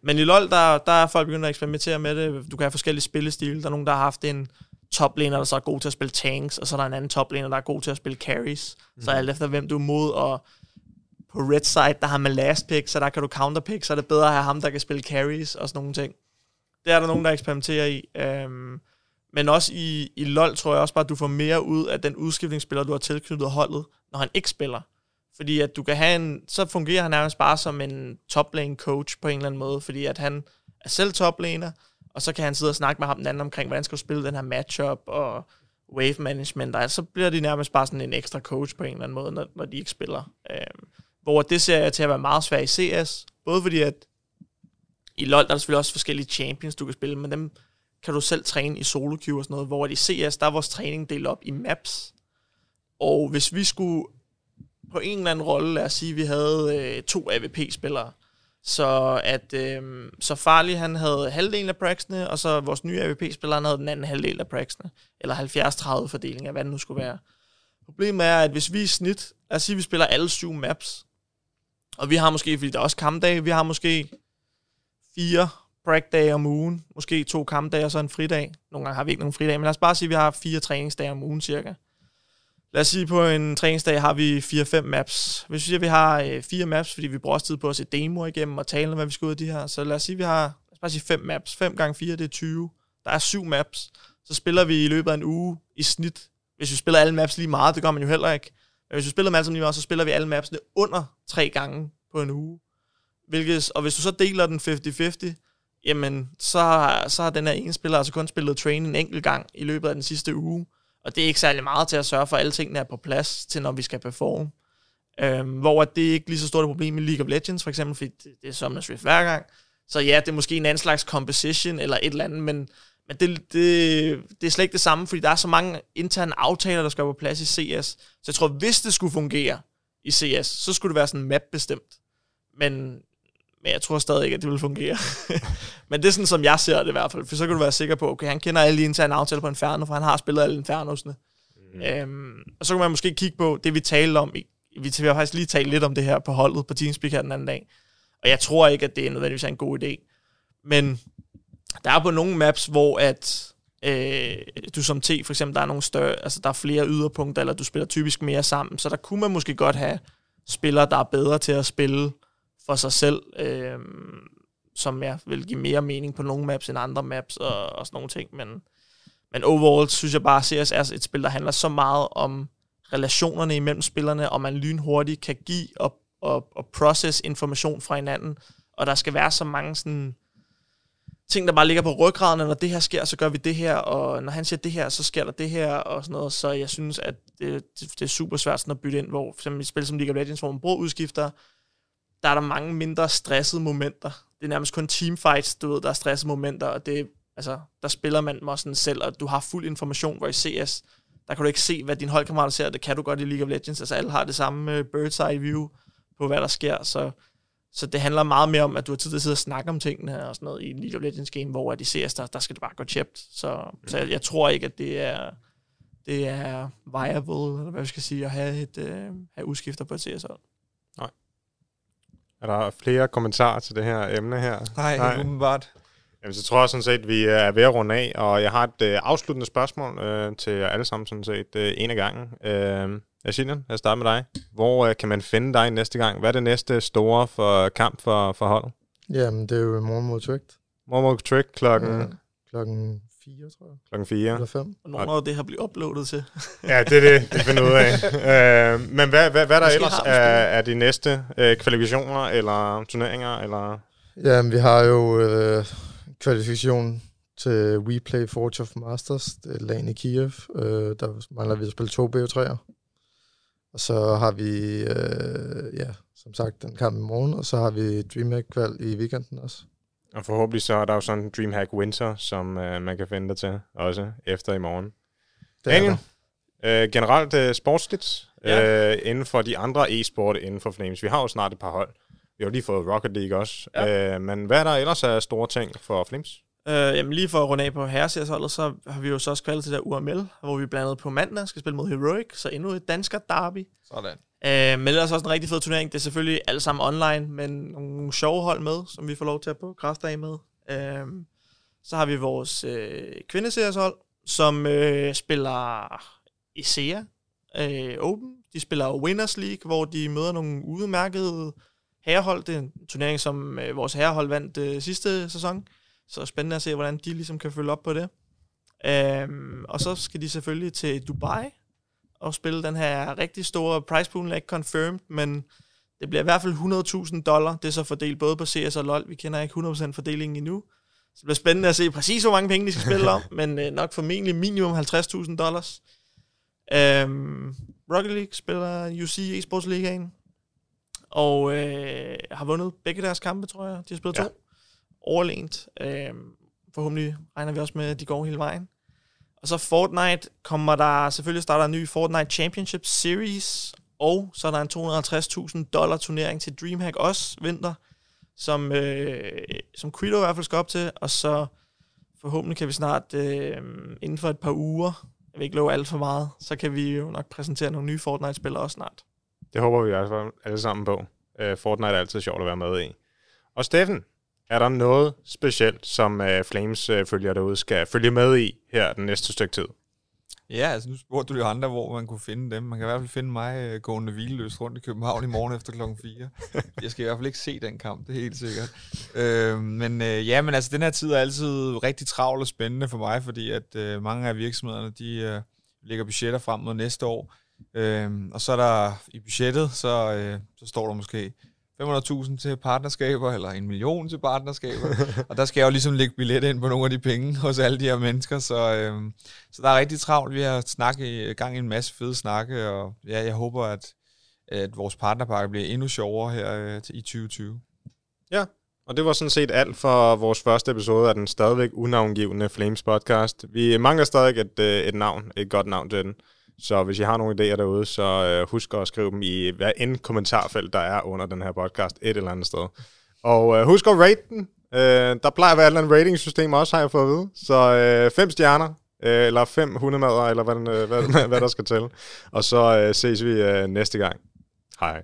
Men i LoL, der, der er folk begyndt at eksperimentere med det. Du kan have forskellige spillestile. Der er nogen, der har haft en toplaner, der så er god til at spille tanks, og så er der en anden toplaner, der er god til at spille carries. Mm. Så mhm. alt efter, hvem du er mod, og på red side, der har man last pick, så der kan du counter pick, så er det bedre at have ham, der kan spille carries og sådan nogle ting. Det er der nogen, der eksperimenterer i. Um, men også i, i LoL tror jeg også bare, at du får mere ud af den udskiftningsspiller, du har tilknyttet holdet, når han ikke spiller. Fordi at du kan have en, så fungerer han nærmest bare som en top lane coach på en eller anden måde, fordi at han er selv top laner, og så kan han sidde og snakke med ham den anden omkring, hvordan skal du spille den her matchup, og wave management, og så bliver de nærmest bare sådan en ekstra coach på en eller anden måde, når, når de ikke spiller. Øhm, hvor det ser jeg til at være meget svært i CS, både fordi at i LoL, der er selvfølgelig også forskellige champions, du kan spille, men dem kan du selv træne i solo queue og sådan noget, hvor i CS, der er vores træning delt op i maps. Og hvis vi skulle på en eller anden rolle, lad os sige, at vi havde øh, to AVP-spillere, så at øh, så Farley han havde halvdelen af praxene, og så vores nye AVP-spiller han havde den anden halvdel af praxene. Eller 70-30 fordeling af, hvad det nu skulle være. Problemet er, at hvis vi i snit, lad os sige, at vi spiller alle syv maps, og vi har måske, fordi der er også kampdage, vi har måske fire dage om ugen, måske to kampdage og så en fridag. Nogle gange har vi ikke nogen fridag, men lad os bare sige, at vi har fire træningsdage om ugen cirka lad os sige, på en træningsdag har vi 4-5 maps. Hvis vi siger, at vi har øh, fire maps, fordi vi bruger også tid på at se demoer igennem og tale om, hvad vi skal ud af de her, så lad os sige, at vi har lad os bare sige 5 maps. 5 gange 4, det er 20. Der er 7 maps. Så spiller vi i løbet af en uge i snit. Hvis vi spiller alle maps lige meget, det gør man jo heller ikke. Men hvis vi spiller dem alle sammen lige meget, så spiller vi alle mapsene under tre gange på en uge. Hvilket, og hvis du så deler den 50-50, jamen, så, har, så har den her ene spiller altså kun spillet train en enkelt gang i løbet af den sidste uge. Og det er ikke særlig meget til at sørge for, at alle tingene er på plads til, når vi skal performe. Øhm, hvor det er ikke lige så stort et problem i League of Legends, for eksempel, fordi det, det er Summoners Rift hver gang. Så ja, det er måske en anden slags composition eller et eller andet, men, men det, det, det er slet ikke det samme, fordi der er så mange interne aftaler, der skal på plads i CS. Så jeg tror, hvis det skulle fungere i CS, så skulle det være sådan map-bestemt. Men, men jeg tror stadig ikke, at det vil fungere. <laughs> men det er sådan, som jeg ser det i hvert fald. For så kan du være sikker på, okay, han kender alle de interne aftaler på Inferno, for han har spillet alle Infernosene. Mm. Øhm, og så kan man måske kigge på det, vi talte om. Vi, vi har faktisk lige talt lidt om det her på holdet på Teamspeak her den anden dag. Og jeg tror ikke, at det er nødvendigvis en god idé. Men der er på nogle maps, hvor at øh, du som T for eksempel, der er nogle større, altså der er flere yderpunkter, eller du spiller typisk mere sammen, så der kunne man måske godt have spillere, der er bedre til at spille for sig selv, øh, som jeg vil give mere mening på nogle maps end andre maps og, og sådan nogle ting, men, men overall synes jeg bare, at CS er et spil, der handler så meget om relationerne imellem spillerne, og man lynhurtigt kan give og, og, og process information fra hinanden, og der skal være så mange sådan ting, der bare ligger på ryggraden, når det her sker, så gør vi det her, og når han siger det her, så sker der det her, og sådan noget. Så jeg synes, at det, det, det er super svært sådan at bytte ind, hvor for eksempel i spil som League of Legends, hvor man bruger udskifter, der er der mange mindre stressede momenter. Det er nærmest kun teamfights, du ved, der er stressede momenter, og det, altså, der spiller man mig sådan selv, og du har fuld information, hvor i CS, der kan du ikke se, hvad din holdkammerater ser, det kan du godt i League of Legends, altså alle har det samme øh, bird's eye view på, hvad der sker, så så det handler meget mere om, at du har tid til at sidde og snakke om tingene og sådan noget i League of Legends game, hvor de CS, der, der skal det bare gå tjept. Så, mm. så jeg, jeg, tror ikke, at det er, det er viable, eller hvad jeg skal sige, at have, et, uh, have udskifter på et CS-hold. Er der flere kommentarer til det her emne her? Nej, Nej. umiddelbart. Jamen, så tror jeg sådan set, at vi er ved at runde af, og jeg har et øh, afsluttende spørgsmål øh, til jer alle sammen sådan set øh, en af gangen. Øh, Asilian, jeg starter med dig. Hvor øh, kan man finde dig næste gang? Hvad er det næste store for kamp for, for holdet? Jamen, det er jo morgen mod Tricked. Morgen mod Trick klokken... Ja, klokken 4, tror jeg. Klokken 4. Eller 5. Og nogle af det har blivet uploadet til. <laughs> ja, det er det, vi finder ud af. <laughs> øh, men hvad, hvad, hvad er der Måske ellers er, er de næste øh, kvalifikationer eller turneringer? Eller? Jamen, vi har jo øh, kvalifikation til WePlay Forge of Masters. Det er LAN i Kiev. Øh, der mangler vi at spille to BO3'er. Og så har vi, øh, ja, som sagt, den kamp i morgen, og så har vi DreamHack-kval i weekenden også. Og forhåbentlig så er der jo sådan en DreamHack Winter, som øh, man kan finde dig til også efter i morgen. Det Daniel, øh, generelt øh, sportsligt ja. øh, inden for de andre e-sport inden for Flames. Vi har jo snart et par hold. Vi har jo lige fået Rocket League også. Ja. Øh, men hvad er der ellers af store ting for Flames? Øh, jamen lige for at runde af på herreseriesholdet, så har vi jo så også kvalet til der UML, hvor vi blandt andet på mandag skal spille mod Heroic, så endnu et dansker derby. Sådan. Øh, men ellers også en rigtig fed turnering. Det er selvfølgelig alt sammen online, men nogle sjove hold med, som vi får lov til at på græsdag med. Øh, så har vi vores øh, kvindeserieshold, som øh, spiller ISEA øh, Open. De spiller Winners League, hvor de møder nogle udmærkede herrehold. Det er en turnering, som øh, vores herrehold vandt øh, sidste sæson. Så spændende at se, hvordan de ligesom kan følge op på det. Øhm, og så skal de selvfølgelig til Dubai og spille den her rigtig store price pool, er ikke confirmed, men det bliver i hvert fald 100.000 dollar. Det er så fordelt både på CS og LoL. Vi kender ikke 100% fordelingen endnu. Så det bliver spændende at se præcis, hvor mange penge de skal spille om, <laughs> men øh, nok formentlig minimum 50.000 dollars. Øhm, Rocket League spiller UC Esports Ligaen, og øh, har vundet begge deres kampe, tror jeg. De har spillet ja. to overlænt. Øh, forhåbentlig regner vi også med, at de går hele vejen. Og så Fortnite kommer der selvfølgelig starter en ny Fortnite Championship Series, og så er der en 250.000 dollar turnering til DreamHack også vinter, som, øh, som Credo i hvert fald skal op til, og så forhåbentlig kan vi snart øh, inden for et par uger, jeg vil ikke love alt for meget, så kan vi jo nok præsentere nogle nye Fortnite-spillere også snart. Det håber vi i hvert fald alle sammen på. Uh, Fortnite er altid sjovt at være med i. Og Steffen, er der noget specielt, som uh, Flames uh, følger derude skal følge med i her den næste stykke tid? Ja, altså nu spurgte du jo andre, hvor man kunne finde dem. Man kan i hvert fald finde mig øh, gående hvileløst rundt i København i morgen efter klokken 4. Jeg skal i hvert fald ikke se den kamp, det er helt sikkert. Øh, men øh, ja, men altså den her tid er altid rigtig travl og spændende for mig, fordi at øh, mange af virksomhederne, de øh, lægger budgetter frem mod næste år. Øh, og så er der i budgettet, så, øh, så står der måske 500.000 til partnerskaber, eller en million til partnerskaber. <laughs> og der skal jeg jo ligesom lægge billet ind på nogle af de penge hos alle de her mennesker. Så, øhm, så der er rigtig travlt. Vi har snakket, gang i en masse fede snakke, og ja, jeg håber, at, at vores partnerpakke bliver endnu sjovere her øh, i 2020. Ja, og det var sådan set alt for vores første episode af den stadigvæk unavngivende Flames podcast. Vi mangler stadig et, øh, et navn, et godt navn til den. Så hvis I har nogle idéer derude, så øh, husk at skrive dem i hver end kommentarfelt, der er under den her podcast, et eller andet sted. Og øh, husk at rate den. Øh, der plejer at være et eller andet ratingsystem også, har jeg fået at vide. Så øh, fem stjerner, øh, eller fem hundemader, eller hvad, øh, hvad, hvad, <laughs> hvad der skal til. Og så øh, ses vi øh, næste gang. Hej.